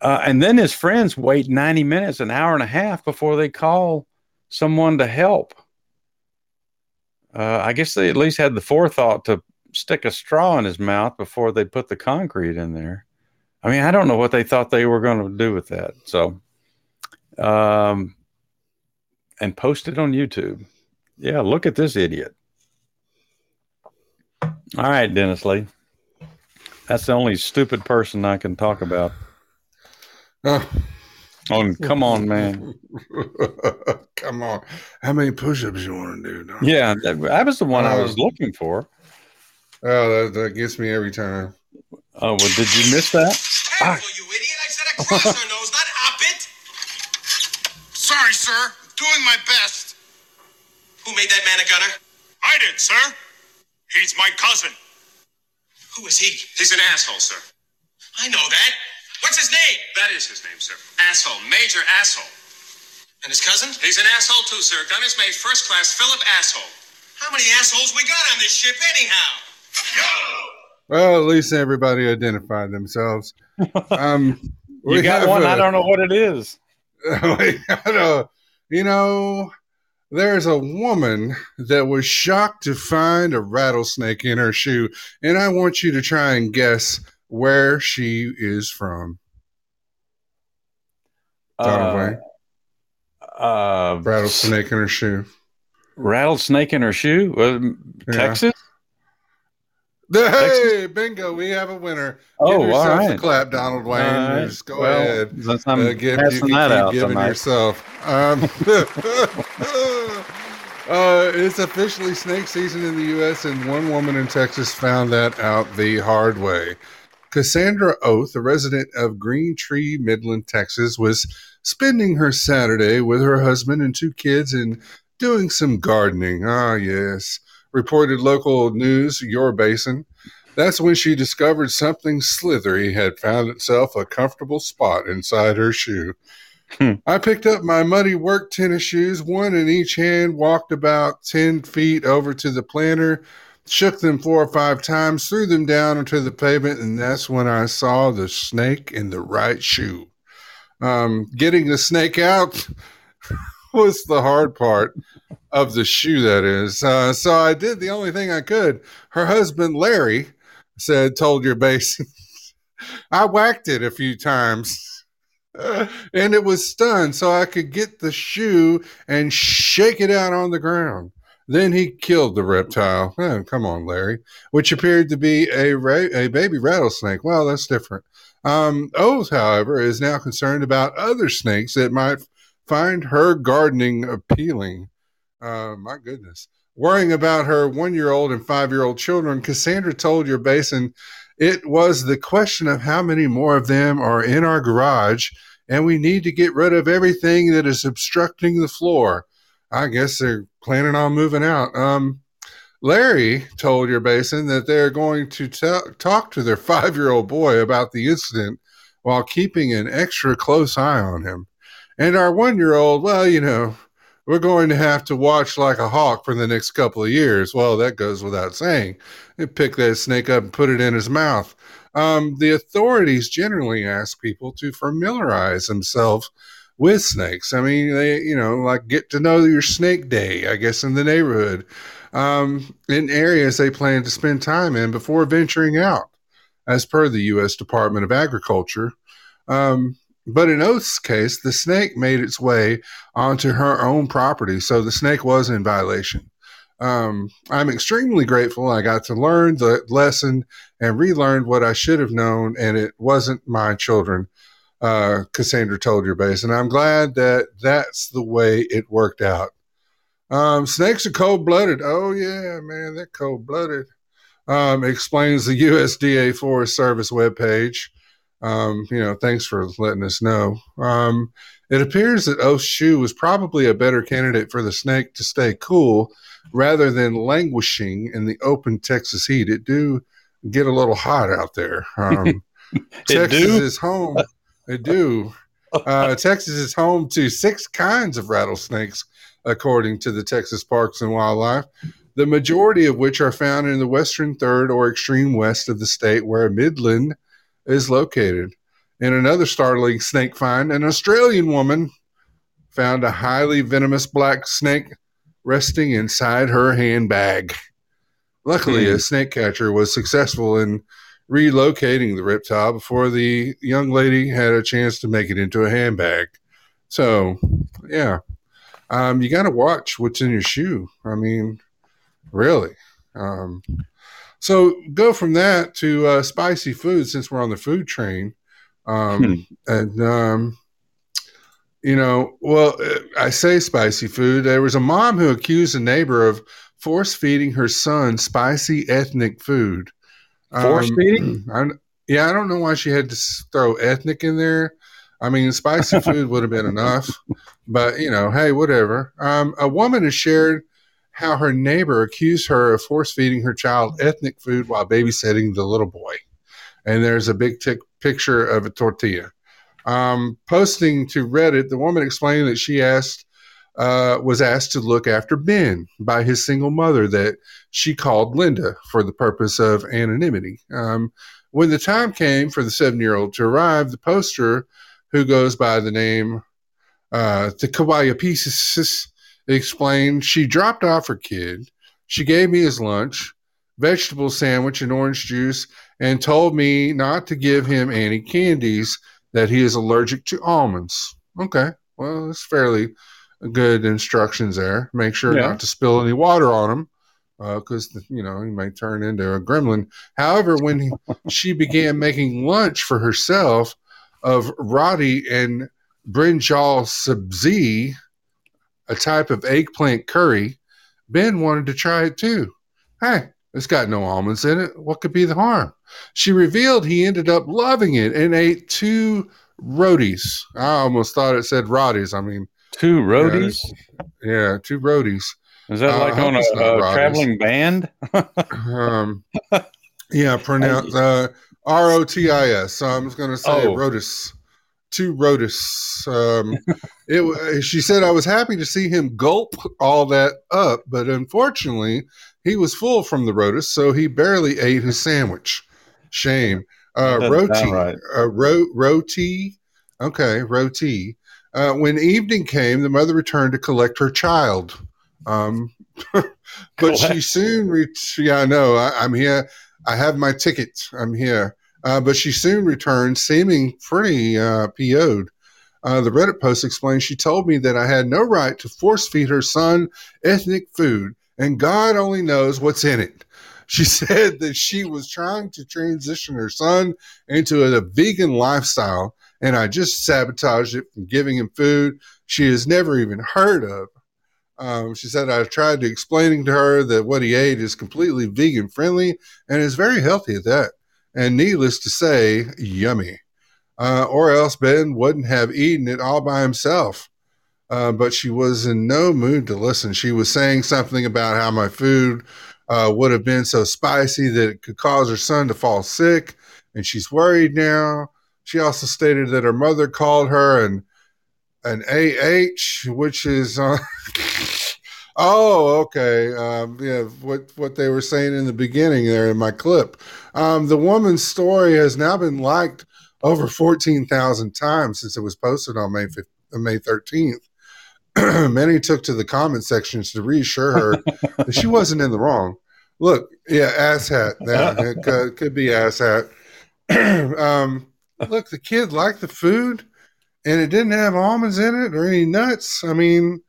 uh, and then his friends wait ninety minutes, an hour and a half before they call someone to help. Uh, I guess they at least had the forethought to stick a straw in his mouth before they put the concrete in there. I mean, I don't know what they thought they were going to do with that. So, um, and post it on YouTube. Yeah, look at this idiot. All right, Dennis Lee. That's the only stupid person I can talk about. Oh. On come on, man. (laughs) Come on. How many push ups you want to do? Donald? Yeah, that, that was the one I was looking for. Oh, that, that gets me every time. Oh, well, did you miss that? Careful, you idiot. I said across her nose, not up it. Sorry, sir. Doing my best. Who made that man a gunner? I did, sir. He's my cousin. Who is he? He's an asshole, sir. I know that. What's his name? That is his name, sir. Asshole. Major asshole. And his cousin? He's an asshole, too, sir. Gunner's mate, first class, Philip Asshole. How many assholes we got on this ship, anyhow? Well, at least everybody identified themselves. Um, (laughs) You got one. I don't know what it is. (laughs) we got a, you know, there's a woman that was shocked to find a rattlesnake in her shoe, and I want you to try and guess where she is from. Uh, uh, Rattlesnake in her shoe. rattlesnake in her shoe. Uh, Yeah. Hey, bingo! We have a winner. Oh, Give all yourself a clap, Donald Wayne. All right. Just go Well, ahead. Since I'm Uh, give, passing that out giving tonight. yourself. Um, (laughs) uh, it's officially snake season in the U.S., and one woman in Texas found that out the hard way. Cassandra Oath, a resident of Green Tree, Midland, Texas, was spending her Saturday with her husband and two kids and doing some gardening. Ah, yes, reported local news, Your Basin. That's when she discovered something slithery had found itself a comfortable spot inside her shoe. I picked up my muddy work tennis shoes, one in each hand, walked about 10 feet over to the planter, shook them four or five times, threw them down onto the pavement, and that's when I saw the snake in the right shoe. Um, getting the snake out (laughs) was the hard part of the shoe, that is. Uh, so I did the only thing I could. Her husband, Larry, said, told your base, (laughs) I whacked it a few times. (laughs) and it was stunned so I could get the shoe and shake it out on the ground. Then he killed the reptile. Oh, come on, Larry, which appeared to be a ra- a baby rattlesnake. Well, that's different. Um, Oath, however, is now concerned about other snakes that might find her gardening appealing. Uh, my goodness. Worrying about her one year old and five year old children, Cassandra told your basin it was the question of how many more of them are in our garage, and we need to get rid of everything that is obstructing the floor. I guess they're planning on moving out. Um, Larry told your basin that they're going to t- talk to their (laughs) five year old boy about the incident while keeping an extra close eye on him. And our one year old, well, you know, we're going to have to watch like a hawk for the next couple of years. Well, that goes without saying. They pick that snake up and put it in his mouth. Um, the authorities generally ask people to familiarize themselves with snakes. I mean, they, you know, like get to know your snake day, I guess, in the neighborhood, um, in areas they plan to spend time in before venturing out, as per the U.S. Department of Agriculture. Um, but in Oath's case, the snake made its way onto her own property, so the snake was in violation. Um, I'm extremely grateful I got to learn the lesson and relearned what I should have known, and it wasn't my children. Uh, Cassandra told your base, and I'm glad that that's the way it worked out. Um, snakes are cold blooded. Oh yeah, man, they're cold blooded. Um, explains the USDA Forest Service webpage. Um, you know, thanks for letting us know. Um, it appears that shoe was probably a better candidate for the snake to stay cool rather than languishing in the open Texas heat. It do get a little hot out there. Um, (laughs) Texas do? is home. It do. Uh, (laughs) Texas is home to six kinds of rattlesnakes, according to the Texas Parks and Wildlife. The majority of which are found in the western third or extreme west of the state, where Midland is located. In another startling snake find, an Australian woman found a highly venomous black snake resting inside her handbag. Luckily, a snake catcher was successful in relocating the reptile before the young lady had a chance to make it into a handbag. So, yeah, um, you got to watch what's in your shoe. I mean, really. Um, so go from that to uh, spicy food since we're on the food train. Um, And, um, you know, well, uh, I say spicy food. There was a mom who accused a neighbor of force feeding her son spicy ethnic food. Force feeding? I, yeah, I don't know why she had to throw ethnic in there. I mean, spicy (laughs) food would have been enough, but you know, hey, whatever. Um, a woman has shared how her neighbor accused her of force feeding her child ethnic food while babysitting the little boy. And there's a big tick picture of a tortilla. Um, posting to Reddit, the woman explained that she asked uh, was asked to look after Ben by his single mother that she called Linda for the purpose of anonymity. Um, when the time came for the seven year old to arrive, the poster, who goes by the name uh, Pieces, explained she dropped off her kid. She gave me his lunch, vegetable sandwich, and orange juice, and told me not to give him any candies, that he is allergic to almonds. Okay, well, that's fairly good instructions there. Make sure Yeah. not to spill any water on him uh, because you know he may turn into a gremlin. However, when he, she began making lunch for herself of roti and brinjal sabzi, a type of eggplant curry, Ben wanted to try it too. Hey, it's got no almonds in it. What could be the harm? She revealed he ended up loving it and ate two rotis. I almost thought it said rotis. I mean, Two roadies? yeah, two rotis. Is that Uh, like hope on a, a traveling band? Um, yeah, pronounce (laughs) uh, R O T I S. So I'm just going to say Oh. rotis. To Rotus. Um, it, she said, I was happy to see him gulp all that up, but unfortunately, he was full from the Rotus, so he barely ate his sandwich. Shame. Uh, roti, right. uh, ro- roti. Okay, roti. Uh, when evening came, the mother returned to collect her child. Um, (laughs) but she soon reached. Yeah, I know. I'm here. I have my ticket. I'm here. Uh, but she soon returned, seeming pretty uh, PO'd. Uh, the Reddit post explains she told me that I had no right to force feed her son ethnic food, and God only knows what's in it. She (laughs) said that she was trying to transition her son into a, vegan lifestyle, and I just sabotaged it from giving him food she has never even heard of. Um, she said, I tried to explaining to her that what he ate is completely vegan friendly and is very healthy at that. And needless to say, yummy. Uh, or else Ben wouldn't have eaten it all by himself. Uh, but she was in no mood to listen. She was saying something about how my food uh, would have been so spicy that it could cause her son to fall sick, and she's worried now. She also stated that her mother called her an an AH, which is uh, (laughs) oh okay, um, yeah, what what they were saying in the beginning there in my clip. Um, the woman's story has now been liked over fourteen thousand times since it was posted on May 5th, uh, May thirteenth. (clears throat) Many took to the comment sections to reassure her that she wasn't in the wrong. Look, yeah, asshat. Yeah, it (laughs) could, could be asshat. (clears throat) um, look, the kid liked the food and it didn't have almonds in it or any nuts. I mean,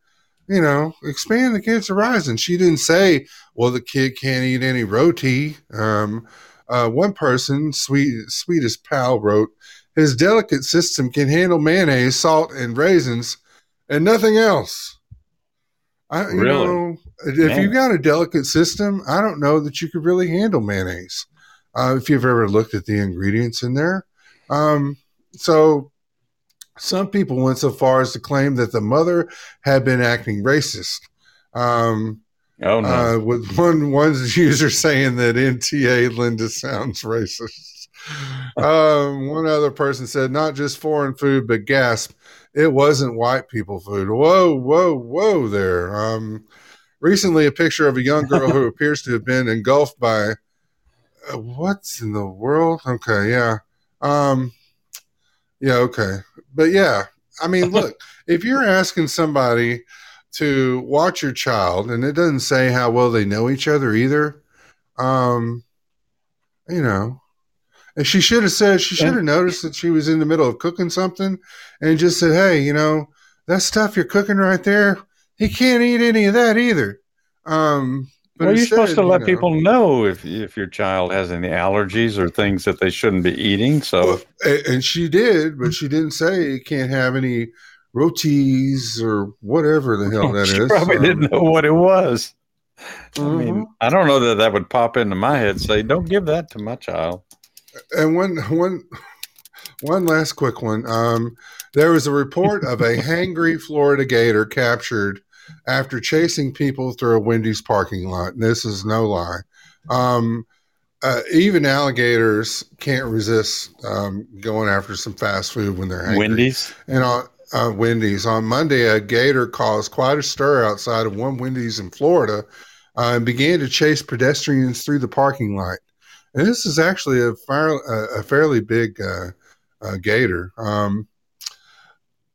you know, expand the kid's horizon. She didn't say, well, the kid can't eat any roti. Um, uh, one person, sweet, sweetest pal, wrote, his delicate system can handle mayonnaise, salt, and raisins and nothing else. I, you Really? know, if Man. you've got a delicate system, I don't know that you could really handle mayonnaise. Uh, if you've ever looked at the ingredients in there. Um, so some people went so far as to claim that the mother had been acting racist. Um, Oh no. uh, with one one (laughs) user saying that NTA Linda sounds racist. Um, one other person said not just foreign food, but gasp, it wasn't white people food. Whoa, whoa, whoa! There. Um, recently, a picture of a young girl who (laughs) appears to have been engulfed by uh, what's in the world? Okay, yeah, um, yeah, okay, but yeah, I mean, look, if you're asking somebody to watch your child, and it doesn't say how well they know each other either. Um, you know, and she should have said she should have noticed that she was in the middle of cooking something, and just said, "Hey, you know, that stuff you're cooking right there, he can't eat any of that either." Um, well, you're supposed to you let know- people know if if your child has any allergies or things that they shouldn't be eating. So Well, and she did, but she didn't say you can't have any rotis or whatever the hell (laughs) that is. she probably Um, didn't know what it was. I mhm. mean, I don't know that that would pop into my head. Say, don't give that to my child. and one one one last quick one. Um, there was a report of a hangry Florida gator captured after chasing people through a Wendy's parking lot. And this is no lie. Um, uh, even alligators can't resist um, going after some fast food when they're hangry. Wendy's. And on uh, Wendy's on Monday, a gator caused quite a stir outside of one Wendy's in Florida uh, and began to chase pedestrians through the parking lot. And this is actually a, fair, a, a fairly big uh, uh, gator. Um,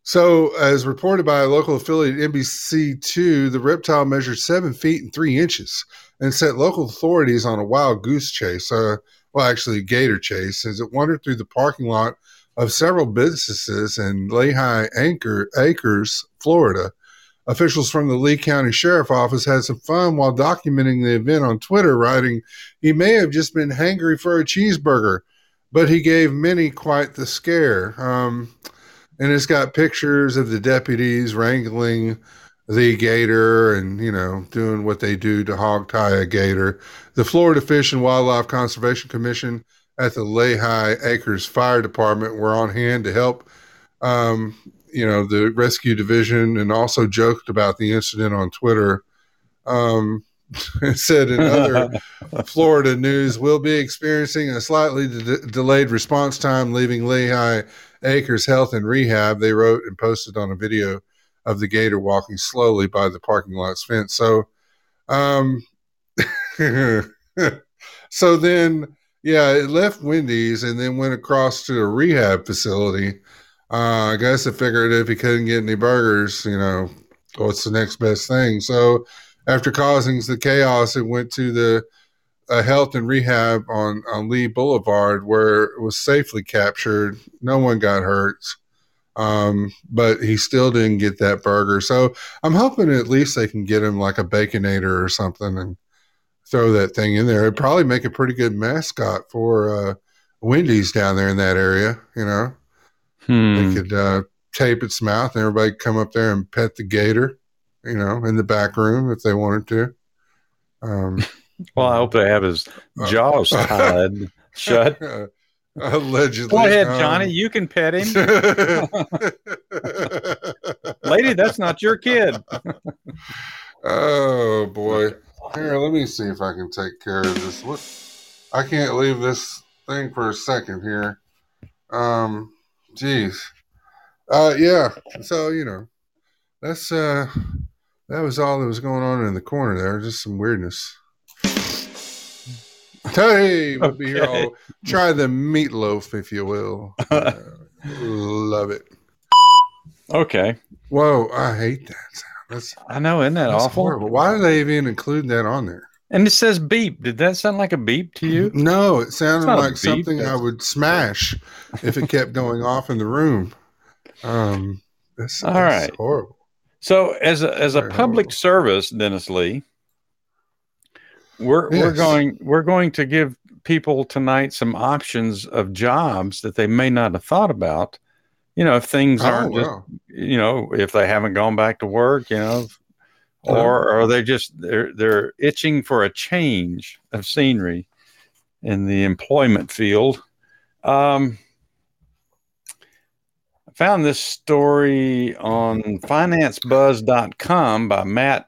so, as reported by a local affiliate NBC2, the reptile measured seven feet and three inches and set local authorities on a wild goose chase. Uh, well, actually, a gator chase as it wandered through the parking lot of several businesses in Lehigh Anchor, Acres, Florida. Officials from the Lee County Sheriff Office had some fun while documenting the event on Twitter, writing, He may have just been hangry for a cheeseburger, but he gave many quite the scare. Um, and it's got pictures of the deputies wrangling the gator and, you know, doing what they do to hog tie a gator. The Florida Fish and Wildlife Conservation Commission at the Lehigh Acres Fire Department were on hand to help, um, you know, the rescue division and also joked about the incident on Twitter. Um, (laughs) it said in other (laughs) Florida news, we'll be experiencing a slightly de- delayed response time, leaving Lehigh Acres Health and Rehab, they wrote and posted on a video of the gator walking slowly by the parking lot's fence. So, um, (laughs) so then, yeah, it left Wendy's and then went across to a rehab facility. Uh, I guess it figured if he couldn't get any burgers, you know, what's the next best thing? So, after causing the chaos, it went to the uh, health and rehab on, on Lee Boulevard where it was safely captured. No one got hurt. Um, but he still didn't get that burger. So I'm hoping at least they can get him like a baconator or something and throw that thing in there. It'd probably make a pretty good mascot for uh, Wendy's down there in that area. You know, Hmm. they could uh, tape its mouth and everybody come up there and pet the gator. You know, in the back room if they wanted to. Um, (laughs) Well, I hope they have his Uh, jaws tied (laughs) shut. Allegedly. Go ahead, um, Johnny. You can pet him. (laughs) Lady, that's not your kid. oh boy. Here, let me see if I can take care of this. What I can't leave this thing for a second here. Um jeez. Uh yeah. So, you know, that's uh that was all that was going on in the corner there, just some weirdness. Hey, we'll be here all try the meatloaf if you will. (laughs) Uh, love it. Okay. Whoa, I hate that sound. That's, I know, isn't that that's awful? horrible. Why do they even include that on there? And it says beep. Did that sound like a beep to you? (laughs) No, it sounded like beep, something I would smash if it kept going off in the room. Um, that's, All that's right. horrible. So, as a as a Very public horrible. service, Dennis Lee, we're we're going we're going to give people tonight some options of jobs that they may not have thought about. You know, if things Oh, aren't just wow. you know if they haven't gone back to work, you know, or are they just they're they're itching for a change of scenery in the employment field. Um, I found this story on financebuzz.com by Matt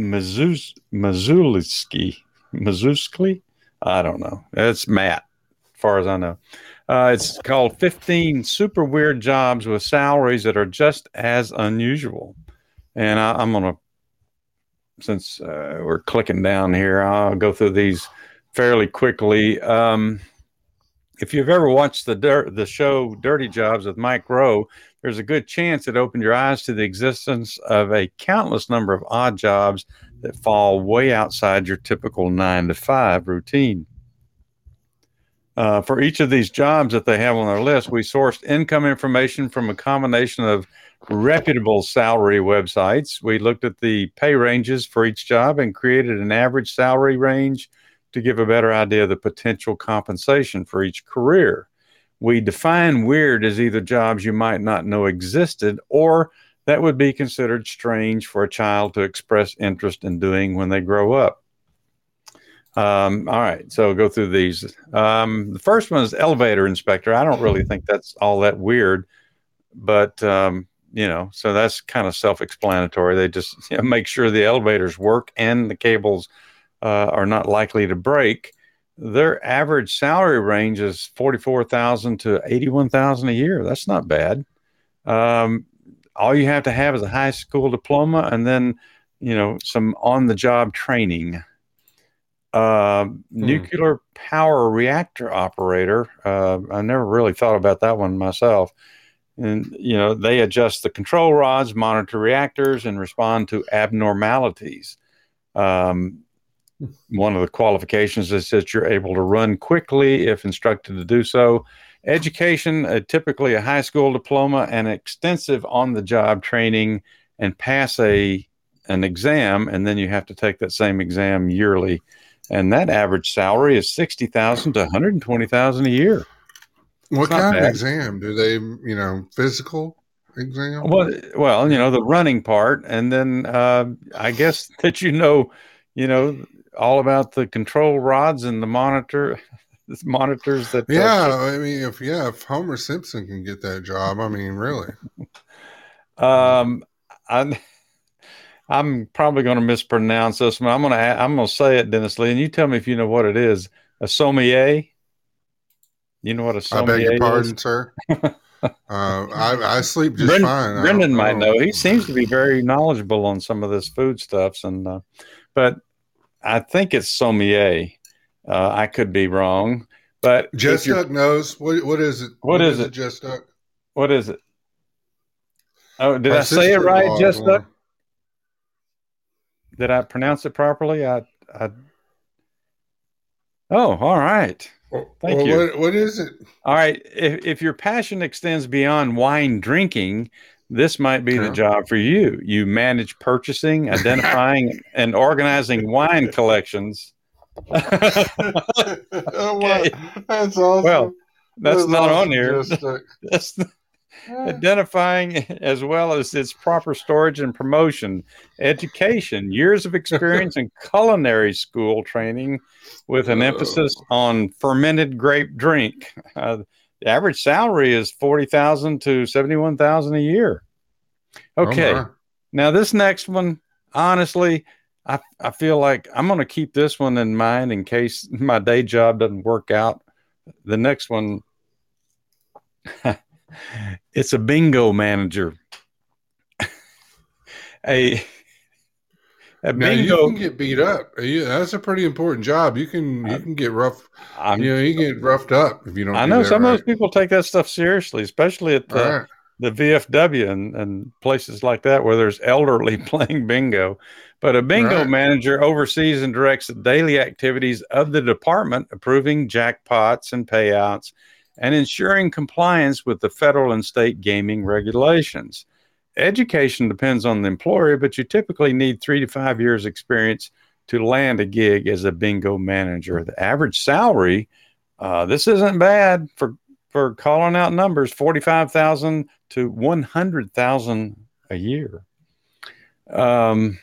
Mazuz- Mazulisky. Mazuskli? I don't know. It's Matt, as far as I know. Uh, it's called 15 Super Weird Jobs with Salaries That Are Just as Unusual. And I, I'm going to, since uh, we're clicking down here, I'll go through these fairly quickly. Um, if you've ever watched the dir- the show Dirty Jobs with Mike Rowe, there's a good chance it opened your eyes to the existence of a countless number of odd jobs that fall way outside your typical nine to five routine. Uh, for each of these jobs that they have on their list, we sourced income information from a combination of reputable salary websites. We looked at the pay ranges for each job and created an average salary range to give a better idea of the potential compensation for each career. We define weird as either jobs you might not know existed or that would be considered strange for a child to express interest in doing when they grow up. Um, all right, so go through these. Um, the first one is elevator inspector. I don't really think that's all that weird, but um, you know, so that's kind of self-explanatory. They just (laughs) you know, make sure the elevators work and the cables uh, are not likely to break. Their average salary range is forty-four thousand to eighty-one thousand a year. That's not bad. Um, all you have to have is a high school diploma and then, you know, some on-the-job training. Uh, Nuclear power reactor operator. Uh, I never really thought about that one myself. And you know, they adjust the control rods, monitor reactors, and respond to abnormalities. Um, one of the qualifications is that you're able to run quickly if instructed to do so. Education, uh, typically a high school diploma and extensive on-the-job training, and pass a an exam, and then you have to take that same exam yearly. And that average salary is sixty thousand to one hundred twenty thousand a year. What kind of exam? Do they, you know, physical exam? Well, well, you know the running part, and then uh, I guess (laughs) that you know, you know, all about the control rods and the monitor, (laughs) monitors that. uh, yeah, I mean, if yeah, if Homer Simpson can get that job, I mean, really, (laughs) Um, i'm I'm probably going to mispronounce this one. I'm going to I'm going to say it, Dennis Lee, and you tell me if you know what it is. A sommelier. You know what a sommelier i beg your is? pardon, sir. (laughs) I, I sleep just Brendon, fine. Brendon might know. He seems to be very knowledgeable on some of this food stuffs, and uh, but I think it's sommelier. Uh, I could be wrong, but Jess Duck knows what. What is it? What is it? Jess Duck. what is it? Oh, did My I say it right? Jess Duck? Did I pronounce it properly? I, I. Oh, all right. Thank well, you. What, what is it? All right. If, if your passion extends beyond wine drinking, this might be the job for you. You manage purchasing, (laughs) identifying, and organizing wine (laughs) collections. Oh. Okay. That's awesome. Well, That's That's not awesome, on here. Duck. (laughs) That's identifying as well as its proper storage and promotion, education, years of experience in culinary school training with an emphasis on fermented grape drink. Uh, the average salary is 40,000 to 71,000 a year. Oh, okay. Oh. Now this next one, honestly, I, I feel like I'm going to keep this one in mind in case (laughs) my day job doesn't work out. The next one, (laughs) it's a bingo manager. (laughs) a a Now you can get beat up. You, that's a pretty important job. You can you can get rough. I'm, You know, you get roughed up if you don't. I do know that some right. of those people take that stuff seriously, especially at the, right. the VFW and, and places like that where there's elderly (laughs) playing bingo. But a bingo Right. manager oversees and directs the daily activities of the department, approving jackpots and payouts and ensuring compliance with the federal and state gaming regulations. Education depends on the employer, but you typically need three to five years experience to land a gig as a bingo manager. The average salary, uh, this isn't bad for for calling out numbers 45,000 to 100,000 a year. Um,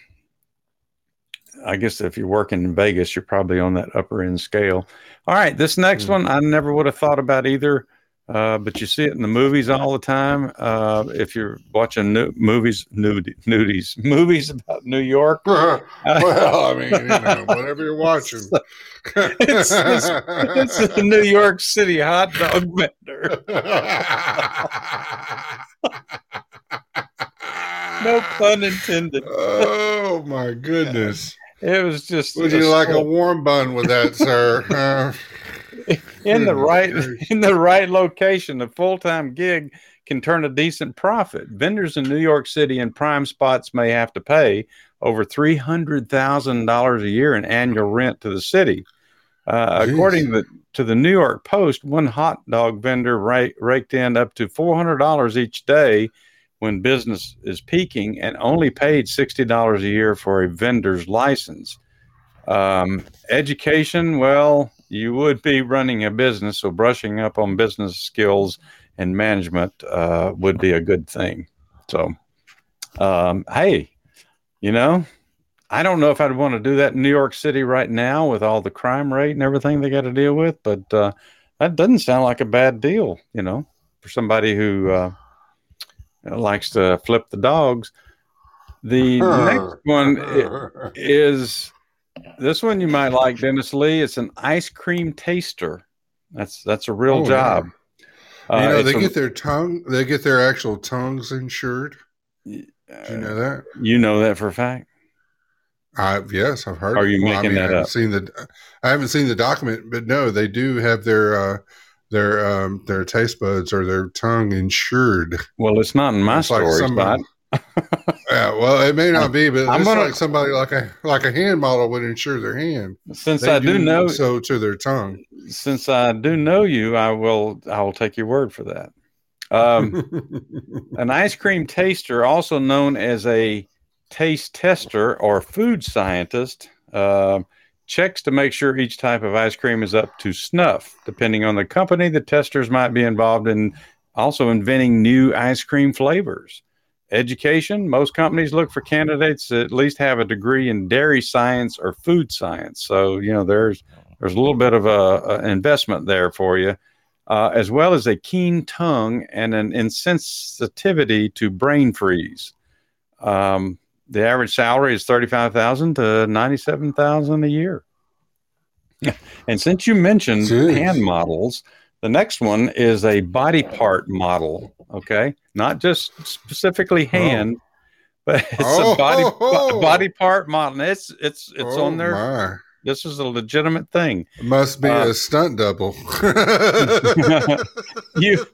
I guess if you're working in Vegas, you're probably on that upper end scale. All right, this next Hmm. one I never would have thought about either, uh, but you see it in the movies all the time. Uh, if you're watching new movies, nudi- nudies, (laughs) movies about New York, (laughs) well, (laughs) I mean, you know, whatever you're watching. it's, it's, it's the New York City hot dog vendor. No pun intended. Oh my goodness! It was just Would you like a warm bun with that, sir? (laughs) In the right in the right location, a full time gig can turn a decent profit. Vendors in New York City and prime spots may have to pay over three hundred thousand dollars a year in annual rent to the city. Uh, according to the, to the New York Post, one hot dog vendor ra- raked in up to four hundred dollars each day when business is peaking, and only paid sixty dollars a year for a vendor's license. Um, education, well, you would be running a business, so brushing up on business skills and management uh, would be a good thing. So, um, hey, you know, I don't know if I'd want to do that in New York City right now with all the crime rate and everything they got to deal with, but uh, that doesn't sound like a bad deal, you know, for somebody who uh, likes to flip the dogs. The (laughs) next one is this one you might like, Dennis Lee. It's an ice cream taster. That's that's a real Oh, yeah. job. Uh, you know, it's they a- get their tongue, they get their actual tongues insured. uh, Do you know that? you know that for a fact. I yes, I've heard. Are you Well, I making mean, that I haven't up? Seen the, I haven't seen the document, but no, they do have their uh, their um, their taste buds or their tongue insured. Well, it's not in my It's like story, somebody- Scott. (laughs) Yeah, well, it may not be, but I'm it's gonna- like somebody like a like a hand model would insure their hand. Since They I do know, so to their tongue. since I do know you, I will I will take your word for that. Um, (laughs) an ice cream taster, also known as a taste tester or food scientist, uh, checks to make sure each type of ice cream is up to snuff. Depending on the company, the testers might be involved in also inventing new ice cream flavors. Education most companies look for candidates that at least have a degree in dairy science or food science. So, you know, there's there's a little bit of a, a investment there for you uh, as well as a keen tongue and an insensitivity to brain freeze. Um, the average salary is thirty-five thousand to ninety-seven thousand a year. (laughs) and since you mentioned Jeez. hand models, The next one is a body part model. Okay, not just specifically hand, but (laughs) it's Oh, a body (laughs) body part model. And It's it's it's Oh, on there. my. This is a legitimate thing. It must be Uh, a stunt double. (laughs) You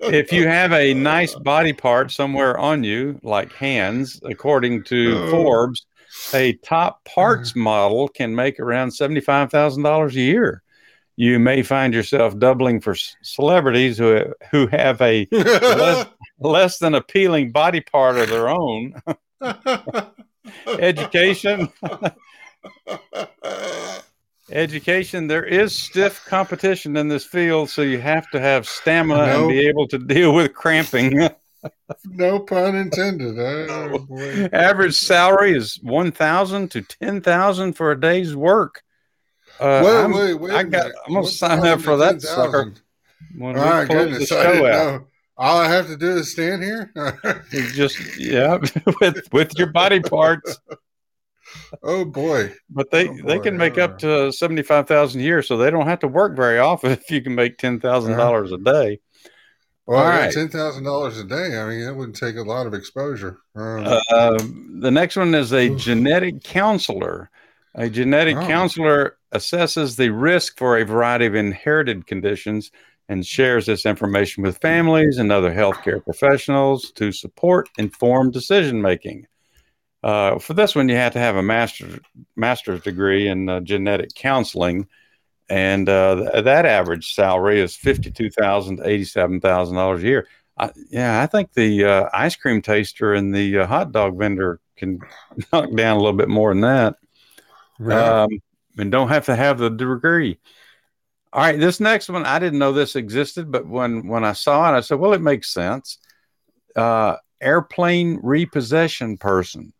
if you have a nice body part somewhere on you, like hands, according to Oh. Forbes, a top parts model can make around $75,000 a year. You may find yourself doubling for celebrities who who have a (laughs) less, less than appealing body part of their own. Education, education. There is stiff competition in this field, so you have to have stamina and be able to deal with cramping. (laughs) no pun intended. Oh. Average salary is one thousand to ten thousand for a day's work. Uh, wait, I'm, wait, wait. I got. I'm gonna What's sign up for that sucker when All we right, close goodness. I didn't out. know. All I have to do is stand here. (laughs) Just yeah, (laughs) with with your body parts. oh boy. But they Oh, they can make up to seventy five thousand a year, so they don't have to work very often (laughs) if you can make ten thousand dollars a day. Well, All yeah, right. ten thousand dollars a day. I mean, that wouldn't take a lot of exposure. Um, Uh, the next one is a genetic counselor. A genetic Oh. counselor assesses the risk for a variety of inherited conditions and shares this information with families and other healthcare professionals to support informed decision making. Uh, for this one, you have to have a master's master's degree in uh, genetic counseling, and uh, th- that average salary is fifty-two thousand to eighty-seven thousand dollars a year. I, yeah, I think the uh, ice cream taster and the uh, hot dog vendor can (laughs) knock down a little bit more than that, um, and don't have to have the degree. All right, this next one I didn't know this existed, but when when I saw it, I said, "Well, it makes sense." Uh, airplane repossession person.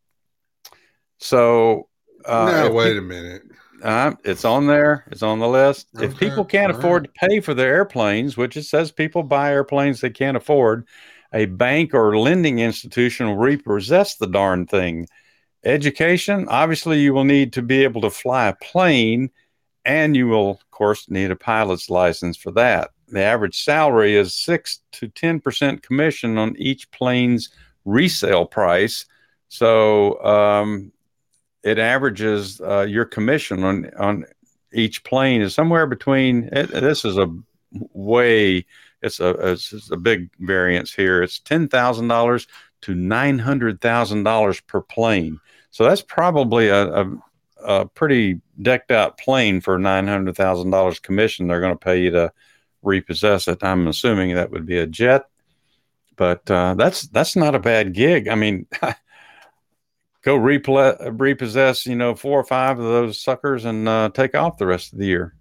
So, uh, now wait you- a minute. uh, it's on there. It's on the list. If people can't all afford to pay for their airplanes, which it says people buy airplanes they can't afford, a bank or lending institution will repossess the darn thing. Education, obviously, you will need to be able to fly a plane, and you will, of course, need a pilot's license for that. The average salary is six to ten percent commission on each plane's resale price. So um, it averages uh, your commission on on each plane is somewhere between. It, this is a way. It's a it's a big variance here. It's ten thousand dollars to nine hundred thousand dollars per plane. So that's probably a, a, a pretty decked out plane for nine hundred thousand dollars commission. They're going to pay you to repossess it. I'm assuming that would be a jet, but uh, that's that's not a bad gig. I mean. (laughs) go repossess, you know, four or five of those suckers and uh, take off the rest of the year.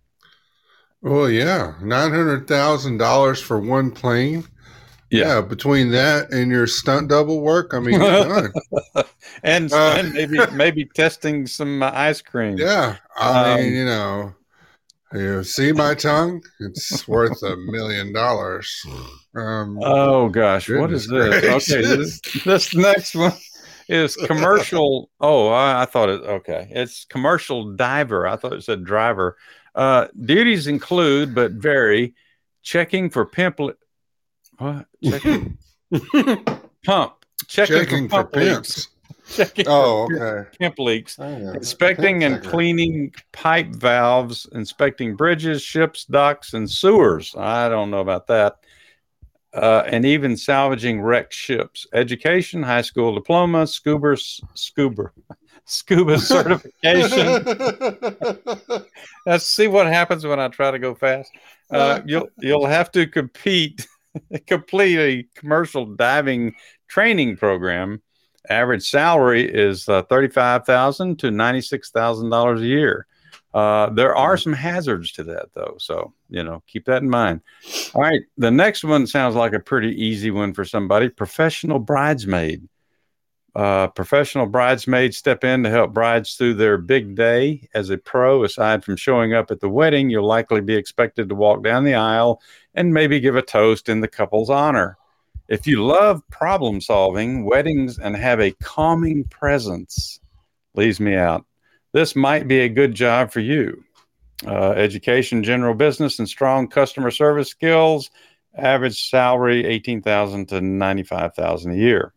Well, yeah, nine hundred thousand dollars for one plane. Yeah. between that and your stunt double work, I mean, (laughs) and, Uh, and maybe (laughs) maybe testing some uh, ice cream. yeah. I Um, mean, you know, you see my (laughs) tongue? It's worth a million dollars. Um, Oh gosh, what is this? Okay, this, this next one is commercial. oh, I, I thought it. Okay, it's commercial diver. I thought it said driver. Uh, duties include but vary: checking for pimp. Li- what? (laughs) Checking pump. Checking, checking for for pump leaks. pimps. (laughs) Checking Oh, for okay. pimp leaks. Oh. Inspecting and checker. cleaning pipe valves, inspecting bridges, ships, docks, and sewers. I don't know about that. Uh, and even salvaging wrecked ships. Education, high school diploma, scuba, scuba, (laughs) scuba certification. Let's see what happens when I try to go fast. Uh, you'll you'll have to compete, (laughs) complete a commercial diving training program. Average salary is uh, thirty-five thousand to ninety-six thousand dollars a year. Uh, there are some hazards to that, though, so you know keep that in mind. All right, the next one sounds like a pretty easy one for somebody: professional bridesmaid. Uh, professional bridesmaids step in to help brides through their big day. As a pro, aside from showing up at the wedding, you'll likely be expected to walk down the aisle and maybe give a toast in the couple's honor. If you love problem solving, weddings, and have a calming presence, leaves me out. This might be a good job for you. Uh, education, general business, and strong customer service skills. Average salary eighteen thousand to ninety five thousand a year.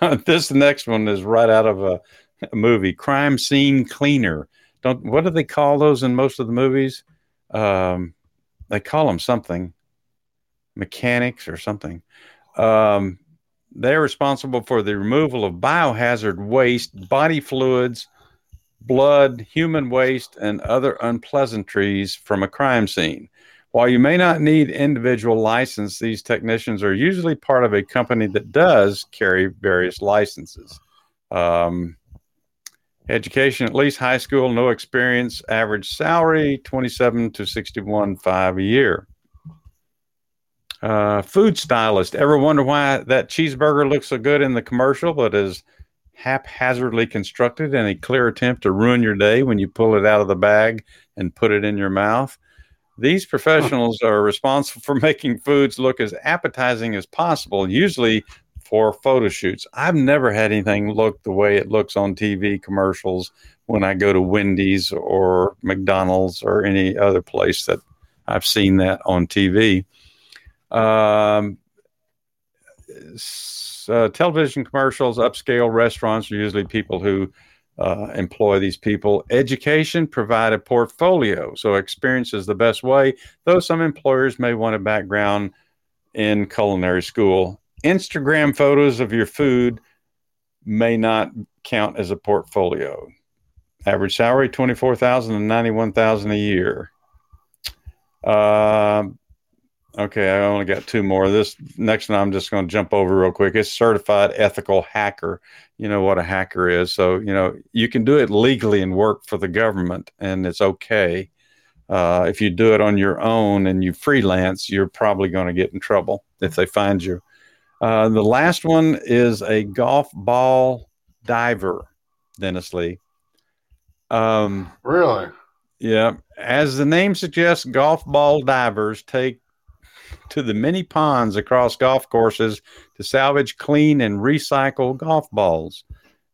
(laughs) this next one is right out of a, a, movie, Crime Scene Cleaner. Don't what do they call those in most of the movies? Um, they call them something, mechanics or something. Um, they're responsible for the removal of biohazard waste, body fluids, blood, human waste, and other unpleasantries from a crime scene. While you may not need individual license, these technicians are usually part of a company that does carry various licenses. Um, education, at least high school, no experience, average salary 27 to 61 five a year. Uh, food stylist. Ever wonder why that cheeseburger looks so good in the commercial, but is haphazardly constructed in a clear attempt to ruin your day when you pull it out of the bag and put it in your mouth? These professionals are responsible (laughs) for making foods look as appetizing as possible, usually for photo shoots. I've never had anything look the way it looks on TV commercials when I go to Wendy's or McDonald's or any other place that I've seen that on TV. Um, uh, television commercials, upscale restaurants are usually people who uh, employ these people. Education, provide a portfolio. So, experience is the best way, though some employers may want a background in culinary school. Instagram photos of your food may not count as a portfolio. Average salary twenty four thousand and ninety one thousand a year. Uh, Okay, I only got two more. This next one I'm just going to jump over real quick. It's certified ethical hacker. You know what a hacker is. So, you know, you can do it legally and work for the government, and it's okay. Uh, if you do it on your own and you freelance, you're probably going to get in trouble if they find you. Uh, the last one is a golf ball diver, Dennis Lee. Um, really? Yeah. As the name suggests, golf ball divers take to the many ponds across golf courses to salvage, clean, and recycle golf balls.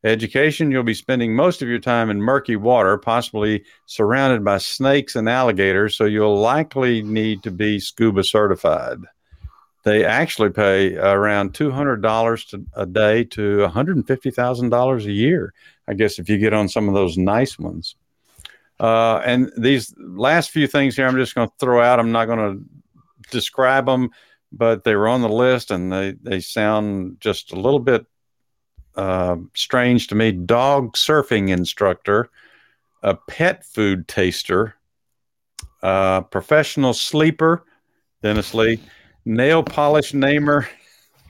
Education, you'll be spending most of your time in murky water, possibly surrounded by snakes and alligators, so you'll likely need to be scuba certified. They actually pay around $200 a day to $150,000 a year, I guess, if you get on some of those nice ones. Uh, and these last few things here, I'm just going to throw out. I'm not going to describe them, but they were on the list and they, they sound just a little bit uh, strange to me. Dog surfing instructor, a pet food taster, uh, professional sleeper, Dennis Lee, nail polish namer,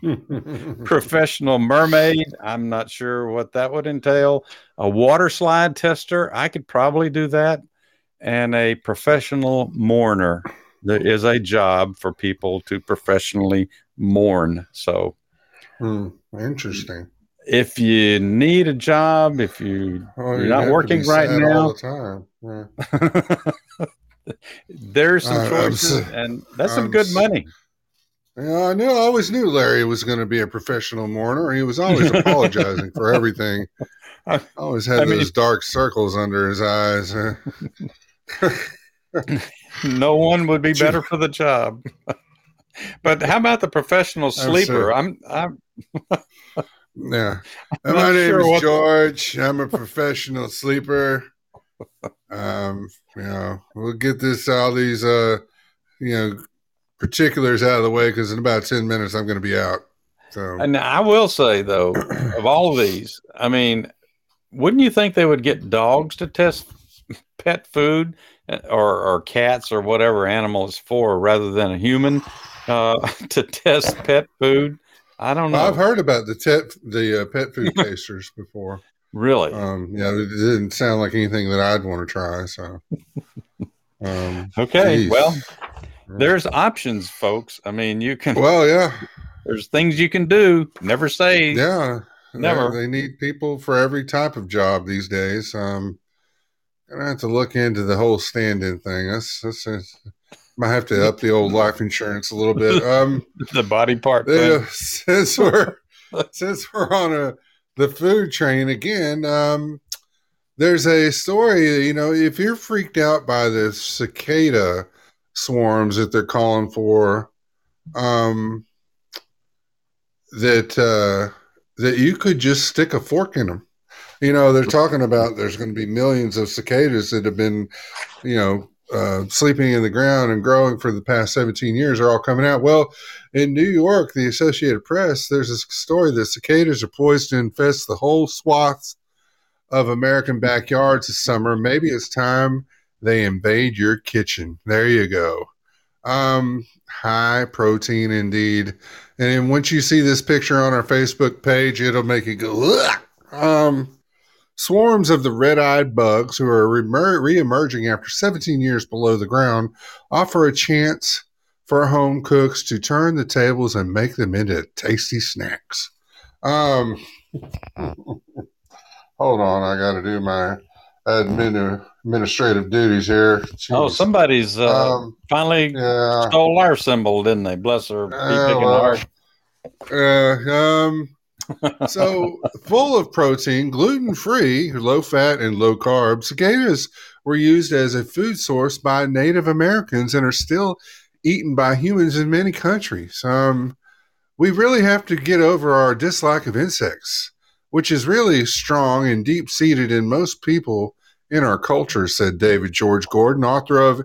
(laughs) professional mermaid. I'm not sure what that would entail. A water slide tester. I could probably do that. And a professional mourner there is a job for people to professionally mourn. So, hmm, interesting. If you need a job, if you well, you're not working right now, yeah. (laughs) there's some uh, choices, and that's I'm, some good money. Yeah, I knew. I always knew Larry was going to be a professional mourner. He was always (laughs) apologizing for everything. I (laughs) always had I those mean, dark circles under his eyes (laughs) no one would be better for the job. but how about the professional sleeper? I'm, I'm yeah. I'm My name sure is George. The... I'm a professional sleeper. Um, you know, we'll get this all these uh, you know, particulars out of the way because in about ten minutes I'm going to be out. So, and I will say though, of all of these, I mean, wouldn't you think they would get dogs to test pet food or, or cats or whatever animal is for rather than a human uh, (laughs) to test pet food. I don't know. Well, I've heard about the te- the uh, pet food (laughs) tasters before. Really? Um, yeah, it didn't sound like anything that I'd want to try. So, um, (laughs) okay. Geez. Well, there's options, folks. I mean, you can. Well, yeah. There's things you can do. Never say. Yeah. Never. They, need people for every type of job these days. Um, Gonna have to look into the whole stand-in thing. That's, that's, that's might have to up the old life insurance a little bit. (laughs) Um, the body part. Since we're since we're on a the food train again, um, there's a story, you know, if you're freaked out by the cicada swarms that they're calling for, um, that uh, that you could just stick a fork in them. You know, they're talking about there's going to be millions of cicadas that have been, you know, uh, sleeping in the ground and growing for the past 17 years are all coming out. Well, in New York, the Associated Press, there's a story that cicadas are poised to infest the whole swaths of American backyards this summer. Maybe it's time they invade your kitchen. There you go. Um, high protein indeed. And once you see this picture on our Facebook page, it'll make you go, Ugh! um, Swarms of the red eyed bugs, who are re emerging after 17 years below the ground, offer a chance for home cooks to turn the tables and make them into tasty snacks. Um, (laughs) hold on, I got to do my admin, administrative duties here. Jeez. Oh, somebody's uh, um, finally yeah. stole our symbol, didn't they? Bless her. Uh, well, uh, um, so (laughs) full of protein, gluten free, low fat, and low carb, cicadas were used as a food source by Native Americans and are still eaten by humans in many countries. Um, we really have to get over our dislike of insects, which is really strong and deep seated in most people in our culture, said David George Gordon, author of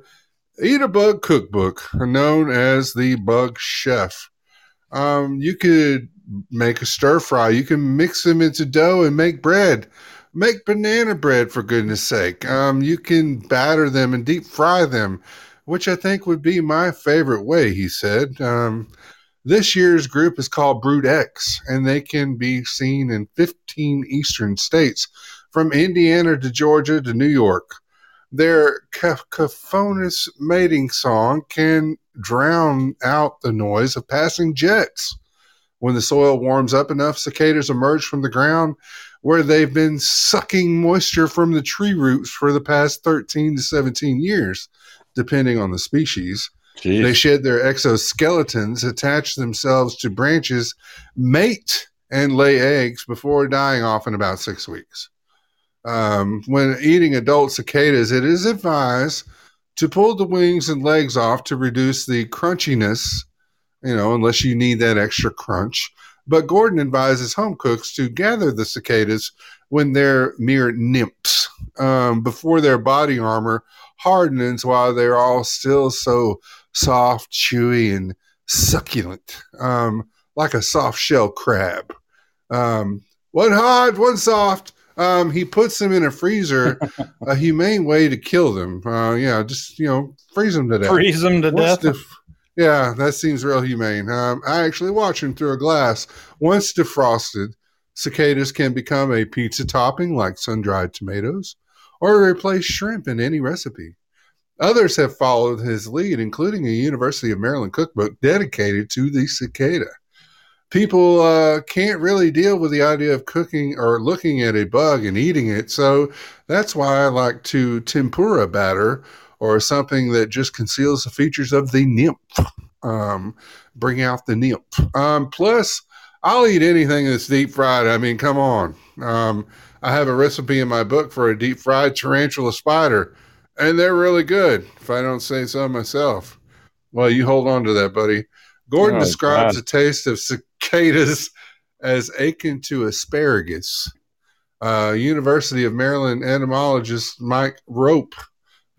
Eat a Bug Cookbook, known as the Bug Chef. Um, you could make a stir fry. You can mix them into dough and make bread. Make banana bread for goodness sake. Um, you can batter them and deep fry them, which I think would be my favorite way, he said. Um, this year's group is called Brood X, and they can be seen in 15 eastern states, from Indiana to Georgia to New York. Their cacophonous mating song can drown out the noise of passing jets. When the soil warms up enough, cicadas emerge from the ground where they've been sucking moisture from the tree roots for the past 13 to 17 years, depending on the species. Jeez. They shed their exoskeletons, attach themselves to branches, mate, and lay eggs before dying off in about six weeks. Um, when eating adult cicadas, it is advised to pull the wings and legs off to reduce the crunchiness you know, unless you need that extra crunch. But Gordon advises home cooks to gather the cicadas when they're mere nymphs, um, before their body armor hardens while they're all still so soft, chewy, and succulent, um, like a soft shell crab. Um, one hard, one soft. Um, he puts them in a freezer, (laughs) a humane way to kill them. Uh, yeah, just you know, freeze them to death. Freeze them to death. The, yeah, that seems real humane. Um, I actually watch them through a glass. Once defrosted, cicadas can become a pizza topping like sun dried tomatoes or replace shrimp in any recipe. Others have followed his lead, including a University of Maryland cookbook dedicated to the cicada. People uh, can't really deal with the idea of cooking or looking at a bug and eating it, so that's why I like to tempura batter or something that just conceals the features of the nymph. Um, bring out the nymph. Um, plus, I'll eat anything that's deep fried. I mean, come on. Um, I have a recipe in my book for a deep fried tarantula spider, and they're really good, if I don't say so myself. Well, you hold on to that, buddy. Gordon oh, describes God. the taste of cicadas as akin to asparagus. Uh, University of Maryland entomologist Mike Raupp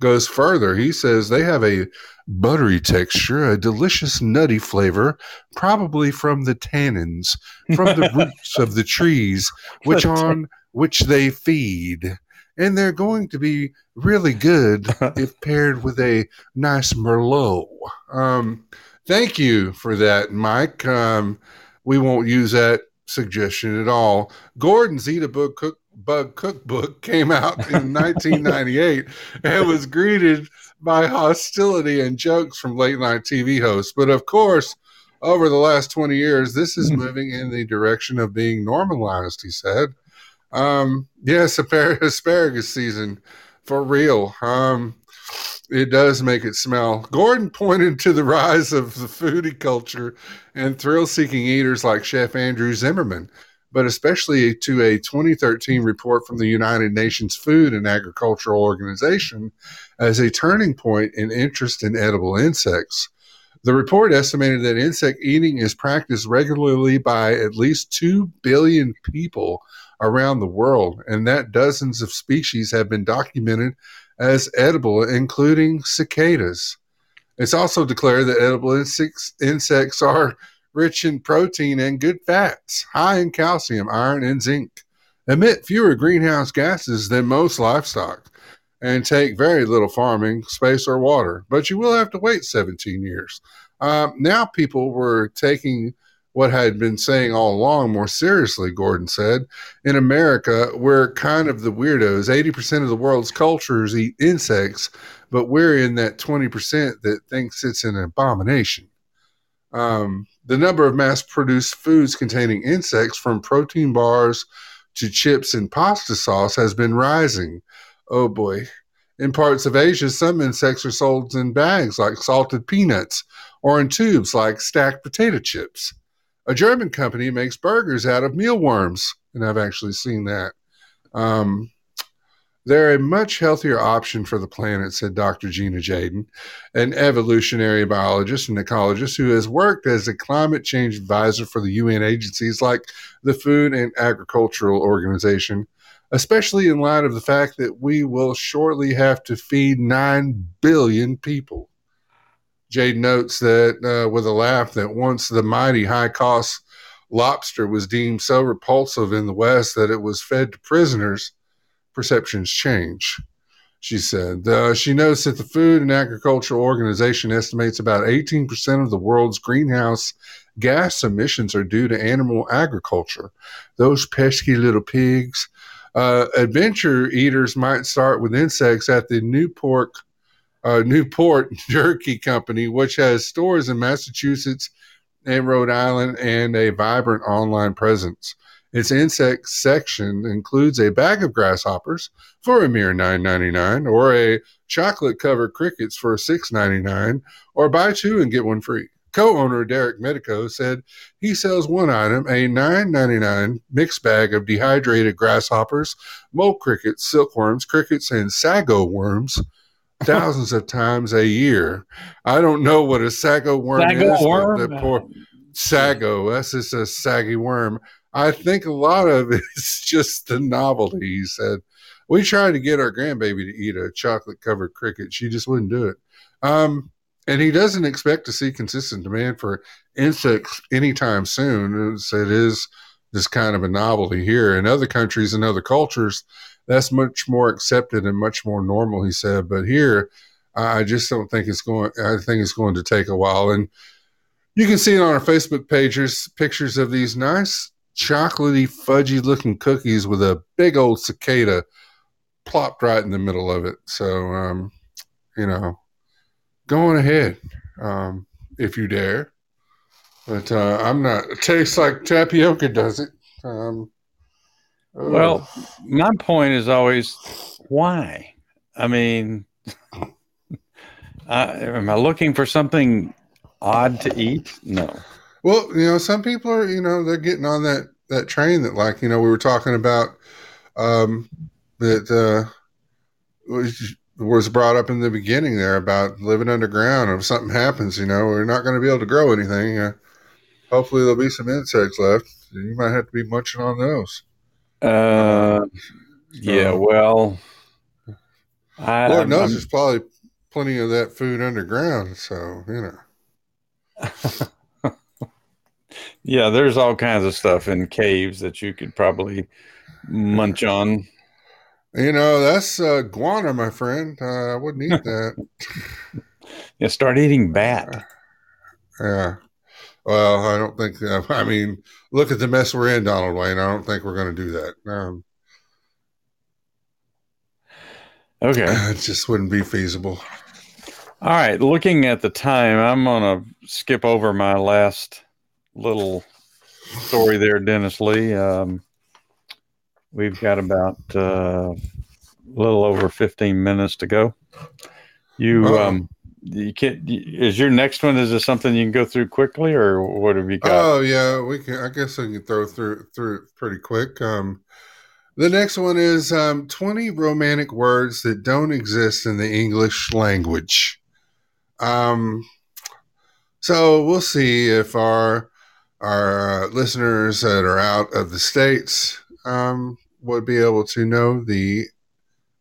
goes further. He says they have a buttery texture, a delicious nutty flavor, probably from the tannins from the (laughs) roots of the trees which on which they feed. And they're going to be really good (laughs) if paired with a nice Merlot. Um, thank you for that, Mike. Um, we won't use that suggestion at all. Gordon's Eat a Book Cook Bug Cookbook came out in (laughs) 1998 and was greeted by hostility and jokes from late night TV hosts. But of course, over the last 20 years, this is (laughs) moving in the direction of being normalized, he said. Um, yes, (laughs) asparagus season for real. Um, it does make it smell. Gordon pointed to the rise of the foodie culture and thrill seeking eaters like Chef Andrew Zimmerman but especially to a 2013 report from the United Nations Food and Agricultural Organization as a turning point in interest in edible insects. The report estimated that insect eating is practiced regularly by at least 2 billion people around the world, and that dozens of species have been documented as edible, including cicadas. It's also declared that edible insects, are rich in protein and good fats, high in calcium, iron, and zinc, emit fewer greenhouse gases than most livestock, and take very little farming space or water. But you will have to wait 17 years. Um, now people were taking what I had been saying all along more seriously, Gordon said. In America, we're kind of the weirdos. 80% of the world's cultures eat insects, but we're in that 20% that thinks it's an abomination. Um, the number of mass produced foods containing insects, from protein bars to chips and pasta sauce, has been rising. Oh boy. In parts of Asia, some insects are sold in bags like salted peanuts or in tubes like stacked potato chips. A German company makes burgers out of mealworms, and I've actually seen that. Um, they're a much healthier option for the planet, said Dr. Gina Jaden, an evolutionary biologist and ecologist who has worked as a climate change advisor for the UN agencies like the Food and Agricultural Organization, especially in light of the fact that we will shortly have to feed 9 billion people. Jade notes that uh, with a laugh that once the mighty high cost lobster was deemed so repulsive in the West that it was fed to prisoners perceptions change. She said. Uh, she notes that the Food and Agriculture Organization estimates about 18% of the world's greenhouse gas emissions are due to animal agriculture. Those pesky little pigs. Uh, adventure eaters might start with insects at the Newport, uh, Newport (laughs) Jerky Company, which has stores in Massachusetts and Rhode Island and a vibrant online presence. Its insect section includes a bag of grasshoppers for a mere $9.99 or a chocolate covered crickets for $6.99 or buy two and get one free. Co-owner Derek Medico said he sells one item, a $9.99 mixed bag of dehydrated grasshoppers, mole crickets, silkworms, crickets, and sago worms thousands of times a year. I don't know what a sago worm Sago is. worm? The poor sago, that's just a saggy worm. I think a lot of it's (laughs) just the novelty. He said, We tried to get our grandbaby to eat a chocolate covered cricket. She just wouldn't do it. Um, and he doesn't expect to see consistent demand for insects anytime soon. It's, it is this kind of a novelty here. In other countries and other cultures, that's much more accepted and much more normal, he said. But here, I just don't think it's going. I think it's going to take a while. And you can see it on our Facebook pages pictures of these nice chocolatey, fudgy looking cookies with a big old cicada plopped right in the middle of it. So, um, you know, go on ahead um, if you dare. But uh, I'm not. It tastes like tapioca, does it? Um. Well, my point is always why? I mean, (laughs) I, am I looking for something odd to eat? No. Well, you know, some people are, you know, they're getting on that that train that, like, you know, we were talking about um, that uh, was was brought up in the beginning there about living underground. If something happens, you know, we're not going to be able to grow anything. Uh, hopefully, there'll be some insects left. You might have to be munching on those. Uh, yeah. Well, I, Lord knows I'm- there's probably plenty of that food underground. So you know. (laughs) yeah. There's all kinds of stuff in caves that you could probably munch on. You know, that's uh, guano, my friend. Uh, I wouldn't eat (laughs) that. Yeah. Start eating bat. yeah. Well, I don't think. (laughs) I mean, look at the mess we're in, Donald Wayne. I don't think we're going to do that. Um, Okay. (laughs) it just wouldn't be feasible. All right, looking at the time, I'm gonna skip over my last little story there, Dennis Lee. Um, we've got about uh, a little over 15 minutes to go. You Uh-oh. um, you can is your next one is this something you can go through quickly or what have you got Oh yeah, we can. I guess I can throw through through pretty quick. Um, the next one is um, twenty romantic words that don't exist in the English language. Um, so we'll see if our our uh, listeners that are out of the states um, would be able to know the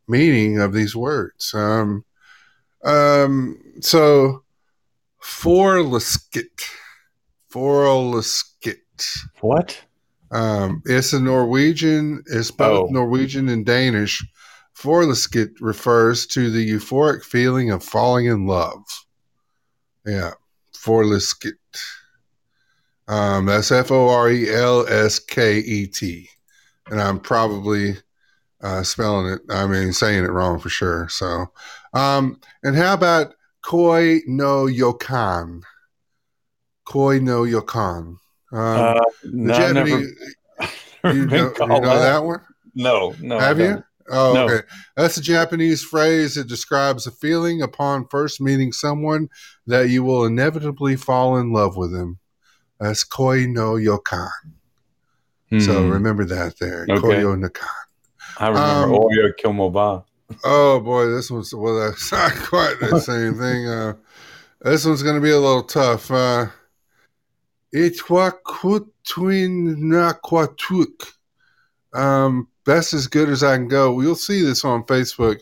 meaning of these words. Um, um, so forelsket, forelsket. what Um, it's a Norwegian. It's both Oh. Norwegian and Danish. Forelsket refers to the euphoric feeling of falling in love. Yeah, forelsket. Um, that's F O R E L S K E T, and I'm probably uh, spelling it. I mean, saying it wrong for sure. So, um, and how about koi no yokan? Koi no yokan. Um, uh, the no, I've never Japanese, you know, you know that one? no no Have you? Oh, No. okay. That's a Japanese phrase that describes a feeling upon first meeting someone that you will inevitably fall in love with them. That's koi no yokan. So Hmm. remember that there. Okay. Koi no yokan. i remember um, oyo kilmoba Oh boy, this one's well. That's (laughs) not quite the (laughs) same thing. Uh, this one's going to be a little tough. Uh. Um, that's as good as I can go. You'll see this on Facebook.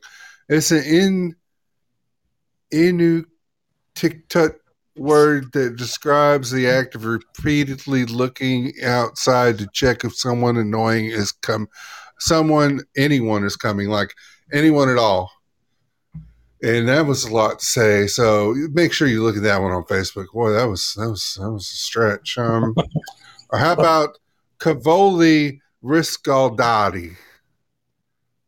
It's an in Inu Tiktut word that describes the act of repeatedly looking outside to check if someone annoying is come, someone anyone is coming, like anyone at all. And that was a lot to say. So make sure you look at that one on Facebook. Boy, that was that was that was a stretch. Um, (laughs) or how about Cavoli Riscaldati?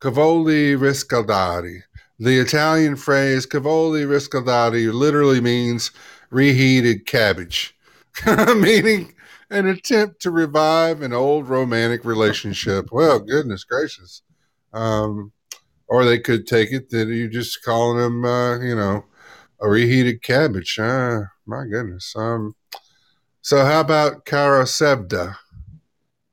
Cavoli Riscaldati. The Italian phrase Cavoli Riscaldati literally means reheated cabbage, (laughs) meaning an attempt to revive an old romantic relationship. Well, goodness gracious. Um, or they could take it that you're just calling them, uh, you know, a reheated cabbage. Uh, my goodness. Um, so how about karasevda?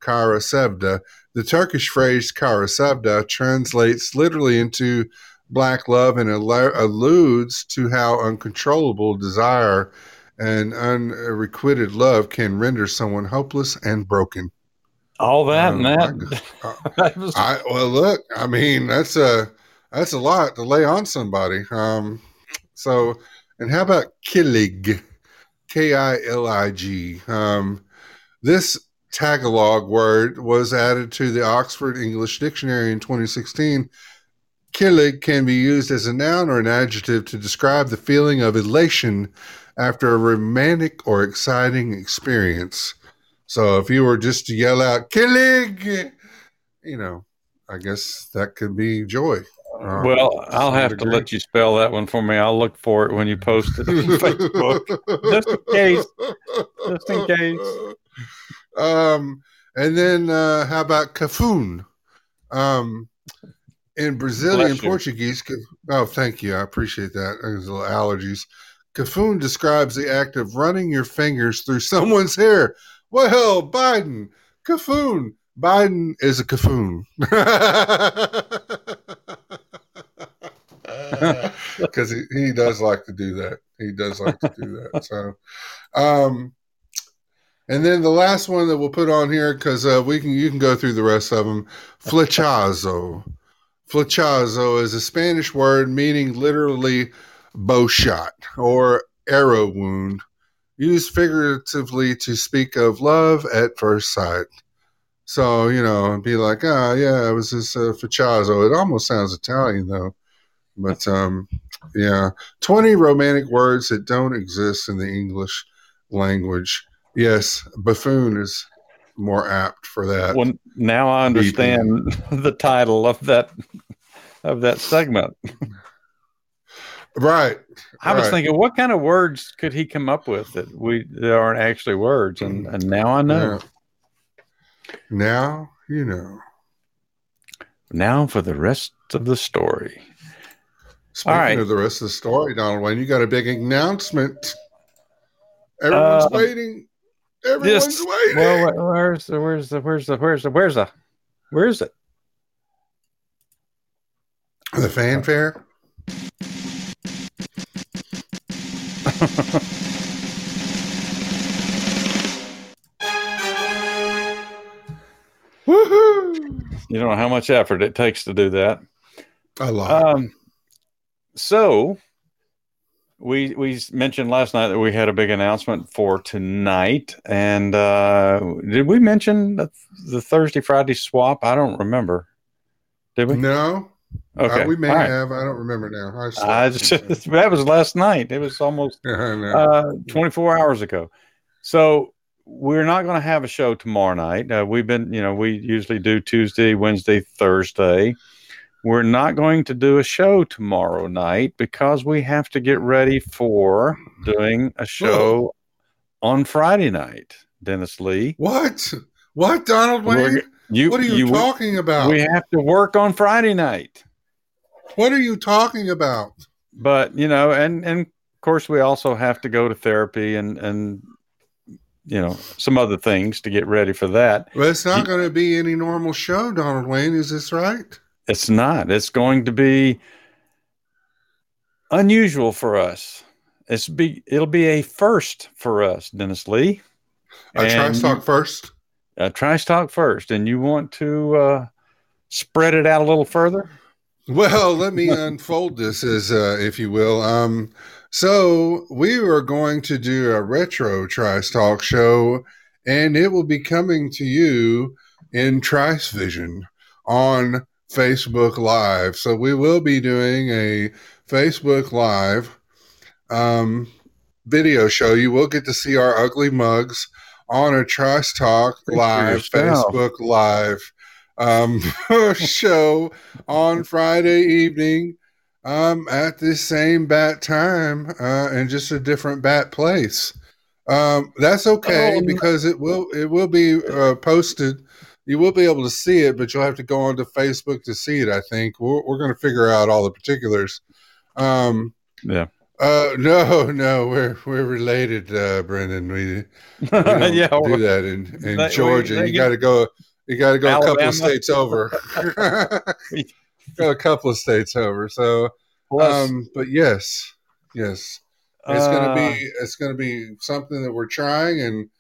Karasevda. The Turkish phrase karasevda translates literally into black love and alludes to how uncontrollable desire and unrequited love can render someone hopeless and broken. All that Oh, and that, God. Uh, that I well, look. I mean, that's a that's a lot to lay on somebody. Um, so, and how about Kilig? K I L I G. Um, this Tagalog word was added to the Oxford English Dictionary in 2016. Kilig can be used as a noun or an adjective to describe the feeling of elation after a romantic or exciting experience. So if you were just to yell out "Kilig," you know, I guess that could be joy. Um, well i'll have to let you spell that one for me i'll look for it when you post it on (laughs) facebook Just in case. Just in case. Um, and then uh, how about cafoon? Um, in Brazilian Portuguese, oh, thank you, I appreciate that. There's little allergies. Cafoon describes the act of running your fingers through (laughs) someone's hair. Well, Biden, cafoon. Biden is a cafoon. Because (laughs) he, he does like to do that. He does like to do that. So, um, and then the last one that we'll put on here because uh, we can you can go through the rest of them. Flechazo. Flechazo is a Spanish word meaning literally bow shot or arrow wound, used figuratively to speak of love at first sight. So you know, be like, ah, yeah, it was this uh. It almost sounds Italian though, but um, yeah, twenty romantic words that don't exist in the English language. Yes, buffoon is more apt for that. well now i understand (laughs) the title of that of that segment (laughs) right. i was right. thinking what kind of words could he come up with that we that aren't actually words and and now i know Yeah. Now you know. now for the rest of the story Speaking right. of the rest of the story, Donald Wayne, you got a big announcement. Everyone's Um, waiting. Everyone's Just, waiting. well, wh- where's the where's the where's the where's the where's the where's it? the fanfare. You don't know how much effort it takes to do that. A lot. Um, so we we mentioned last night that we had a big announcement for tonight, and uh, did we mention the, the Thursday Friday swap? I don't remember. Did we? no, Okay, Uh, we may right. have. I don't remember now. I I just, (laughs) that was last night. It was almost. (laughs) I uh, 24 hours ago. So we're not going to have a show tomorrow night. Uh, we've been, you know, we usually do Tuesday, Wednesday, Thursday. We're not going to do a show tomorrow night because we have to get ready for doing a show on Friday night. Dennis Lee, what? What, Donald We're- you, what are you, talking about? We have to work on Friday night. what are you talking about? but you know and and of course we also have to go to therapy and and you know some other things to get ready for that Well, it's not going to be any normal show, Donald Wayne. Is this right? it's not it's going to be unusual for us it's be it'll be a first for us dennis lee I try And to talk first. trash talk first and you want to uh spread it out a little further Well, let me (laughs) unfold this, as uh, if you will. Um, so we are going to do a retro Trice Talk show, and it will be coming to you in Trice Vision on Facebook Live. So we will be doing a Facebook Live um, video show. You will get to see our ugly mugs on a Trice Talk Live. Facebook Live um, (laughs) show on Friday evening um, at the same bat time uh, and just a different bat place. Um, that's okay Oh, because it will it will be uh, posted. You will be able to see it, but you'll have to go onto Facebook to see it. I think we're, we're going to figure out all the particulars. Um, yeah uh, (laughs) no, no, we're we're related, uh, Brendon. We, we (laughs) don't yeah do that in, in They- we- Georgia. they you got to go. You got to go a couple of states over. (laughs) go a couple of states over. So, Plus, um, but yes, yes, it's gonna uh, be it's gonna be something that we're trying, and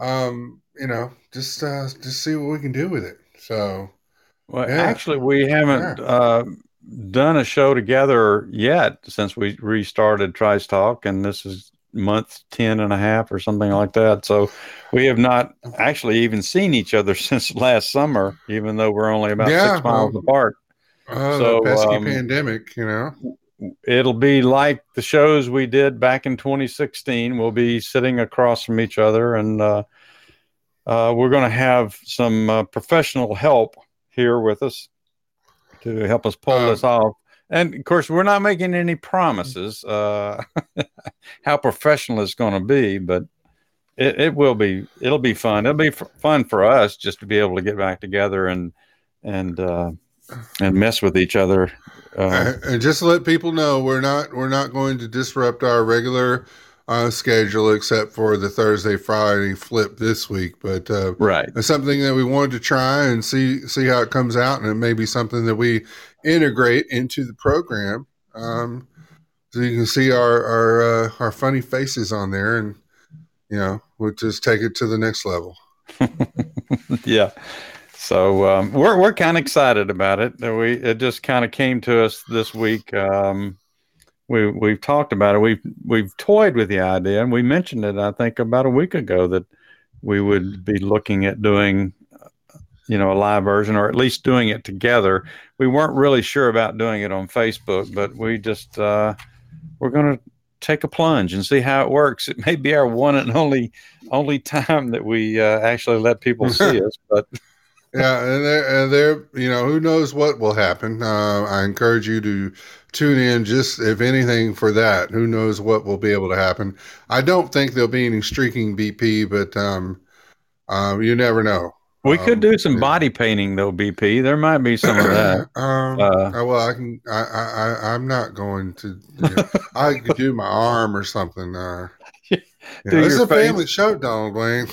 um, you know, just uh, just see what we can do with it. So, Well, Yeah. actually, we haven't uh, done a show together yet since we restarted Trice Talk, and this is month 10 and a half or something like that. So we have not actually even seen each other (laughs) since last summer, even though we're only about Yeah, six miles well, apart. Uh, So, the pesky um, pandemic, you know. It'll be like the shows we did back in 2016. We'll be sitting across from each other, and uh, uh, we're going to have some uh, professional help here with us to help us pull Um, this off. And of course, we're not making any promises uh, (laughs) how professional it's going to be, but it, it will be. It'll be fun. It'll be f- fun for us just to be able to get back together and and uh, and mess with each other. Uh, and just to let people know, we're not we're not going to disrupt our regular uh, schedule except for the Thursday Friday flip this week. But uh, right. it's something that we wanted to try and see see how it comes out, and it may be something that we integrate into the program. Um, so you can see our our uh, our funny faces on there, and you know we'll just take it to the next level. (laughs) yeah. So um, we're we're kind of excited about it. We it just kind of came to us this week. Um, we we've talked about it. We've we've toyed with the idea, and we mentioned it. I think about a week ago that we would be looking at doing, you know, a live version or at least doing it together. We weren't really sure about doing it on Facebook, but we just uh, we're going to take a plunge and see how it works. It may be our one and only only time that we uh, actually let people (laughs) see us, but Yeah, and there, and there, you know, who knows what will happen. Uh, I encourage you to tune in, just if anything, for that. Who knows what will be able to happen? I don't think there'll be any streaking BP, but um, um, you never know. We could Um, do some yeah. body painting though, BP. There might be some of that. (clears throat) um, Uh, uh, well, I can. I, I, I I'm not going to. You know, I could do my arm or something. Uh, know, it's your a family face. show, Donald Wayne.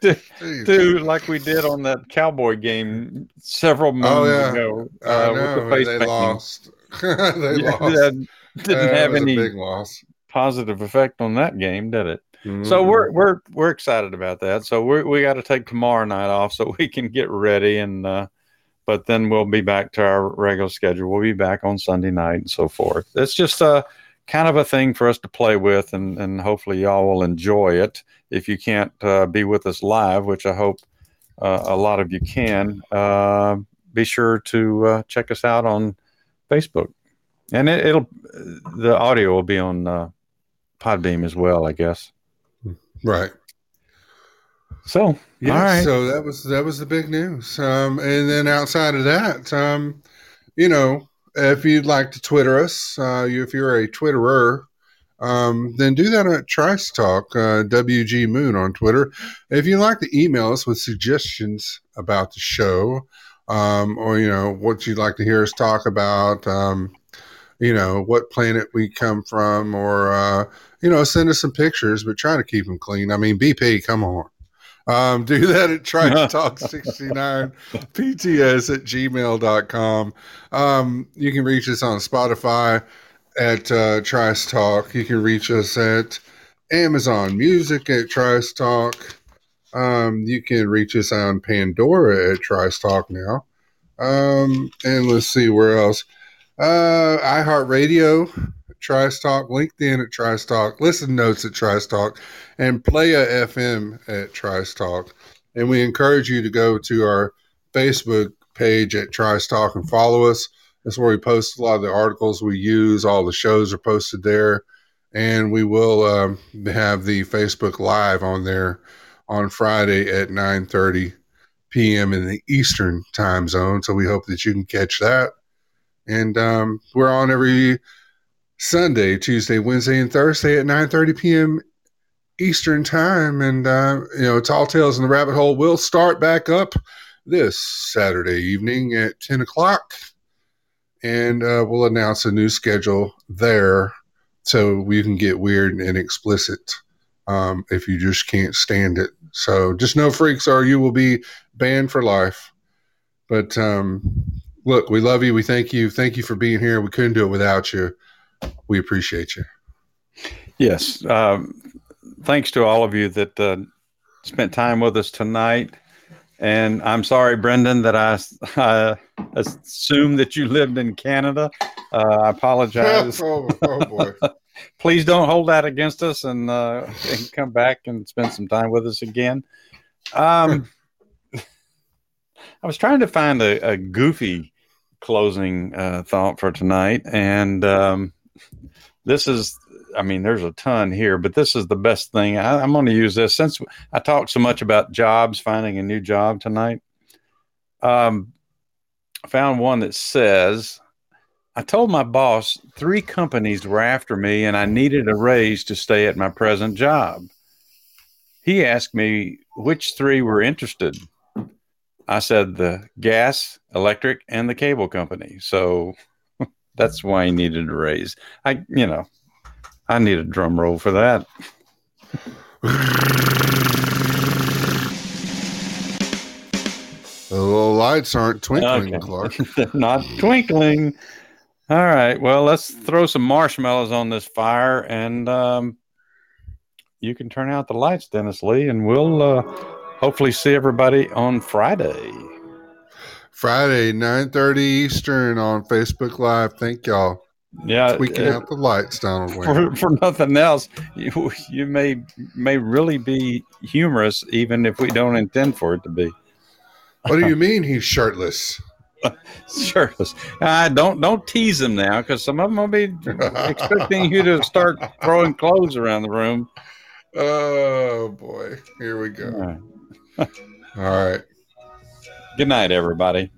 Do- Do like we did on that cowboy game several moons Oh, yeah. ago. I uh, with the face they lost. (laughs) they (laughs) Yeah, lost. didn't That have any big loss. positive effect on that game, did it? So Mhm. we're we're we're excited about that. So we we got to take tomorrow night off so we can get ready and uh but then we'll be back to our regular schedule. We'll be back on Sunday night and so forth. It's just a kind of a thing for us to play with and and hopefully y'all will enjoy it. If you can't uh, be with us live, which I hope uh, a lot of you can, uh, be sure to uh, check us out on Facebook. And it, it'll the audio will be on uh, Podbean as well, I guess. right. So, Yeah, all right. so that was that was the big news. Um, and then outside of that, um, you know, if you'd like to Twitter us, uh, you, if you're a Twitterer, um, then do that at Trice Talk, uh, WG Moon on Twitter. If you'd like to email us with suggestions about the show, um, or you know what you'd like to hear us talk about, um, you know what planet we come from, or uh, you know send us some pictures, but try to keep them clean. I mean, BP, come on. Um, do that at (laughs) try to talk 69 pts at gmail.com. Um, you can reach us on Spotify at uh, Trice Talk. You can reach us at Amazon Music at Trice Talk. Um, you can reach us on Pandora at Trice Talk now. Um, and let's see where else. Uh, iHeartRadio, Talk, LinkedIn at Talk, Listen Notes at Talk, and Player FM at Talk. And we encourage you to go to our Facebook page at Talk and follow us. That's where we post a lot of the articles we use. All the shows are posted there. And we will um, have the Facebook Live on there on Friday at 9.30 p.m. in the Eastern time zone. So we hope that you can catch that. And um, we're on every Sunday, Tuesday, Wednesday, and Thursday at 9.30 p.m. Eastern time. And, uh, you know, Tall Tales in the Rabbit Hole will start back up this Saturday evening at 10 o'clock. And uh, we'll announce a new schedule there so we can get weird and explicit um, if you just can't stand it. So just know, freaks, or you will be banned for life. But um, look, we love you. We thank you. Thank you for being here. We couldn't do it without you. We appreciate you. Yes. Um, thanks to all of you that uh, spent time with us tonight. And I'm sorry, Brendon, that I, (laughs) I assumed that you lived in Canada. Uh, I apologize. (laughs) oh, oh, boy. (laughs) Please don't hold that against us and, uh, and come back and spend some time with us again. Um, I was trying to find a, a goofy closing uh, thought for tonight, and um, this is I mean, there's a ton here, but this is the best thing. I, I'm going to use this since I talked so much about jobs, finding a new job tonight. Um, I found one that says, I told my boss three companies were after me and I needed a raise to stay at my present job. He asked me which three were interested. I said the gas, electric, and the cable company. So that's why he needed a raise. I, you know, I need a drum roll for that. The little lights aren't twinkling, Okay. Clark. (laughs) They're not twinkling. All right. Well, let's throw some marshmallows on this fire and um, you can turn out the lights, Dennis Lee, and we'll uh, hopefully see everybody on Friday. Friday, 9.30 Eastern on Facebook Live. Thank y'all. Yeah. Tweaking uh, out the lights, Donald Wayne. (laughs) for, for nothing else, you, you may may really be humorous, even if we don't intend for it to be. What do you (laughs) mean he's shirtless? (laughs) Sure. Uh, don't don't tease them now, because some of them will be expecting you to start throwing clothes around the room. Oh, boy. Here we go. All right. All right. Good night, everybody.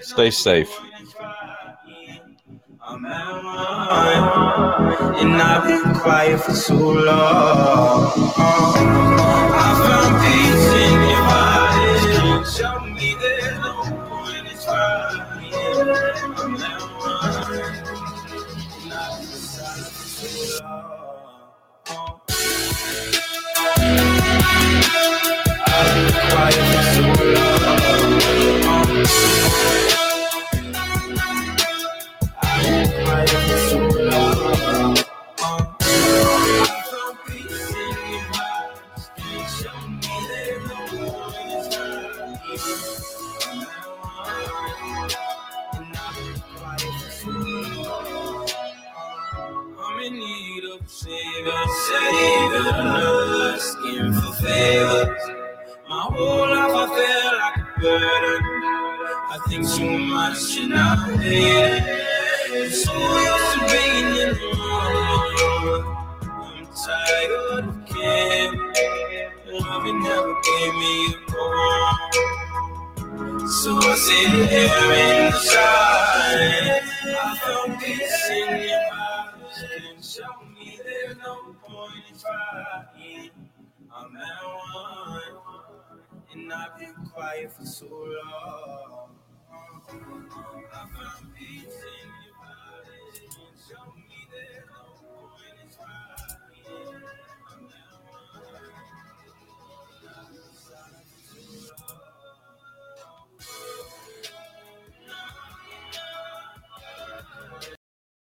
Stay safe. And I've been quiet for long. I found peace in favors. My whole life I felt like a burden. I think too much and I hate it. So used to being in the morning. I'm tired of caring. Love never gave me a home. So I sit here in the shine. I found peace in your eyes. Can show me there's no point in trying. I've been quiet for so long. I found peace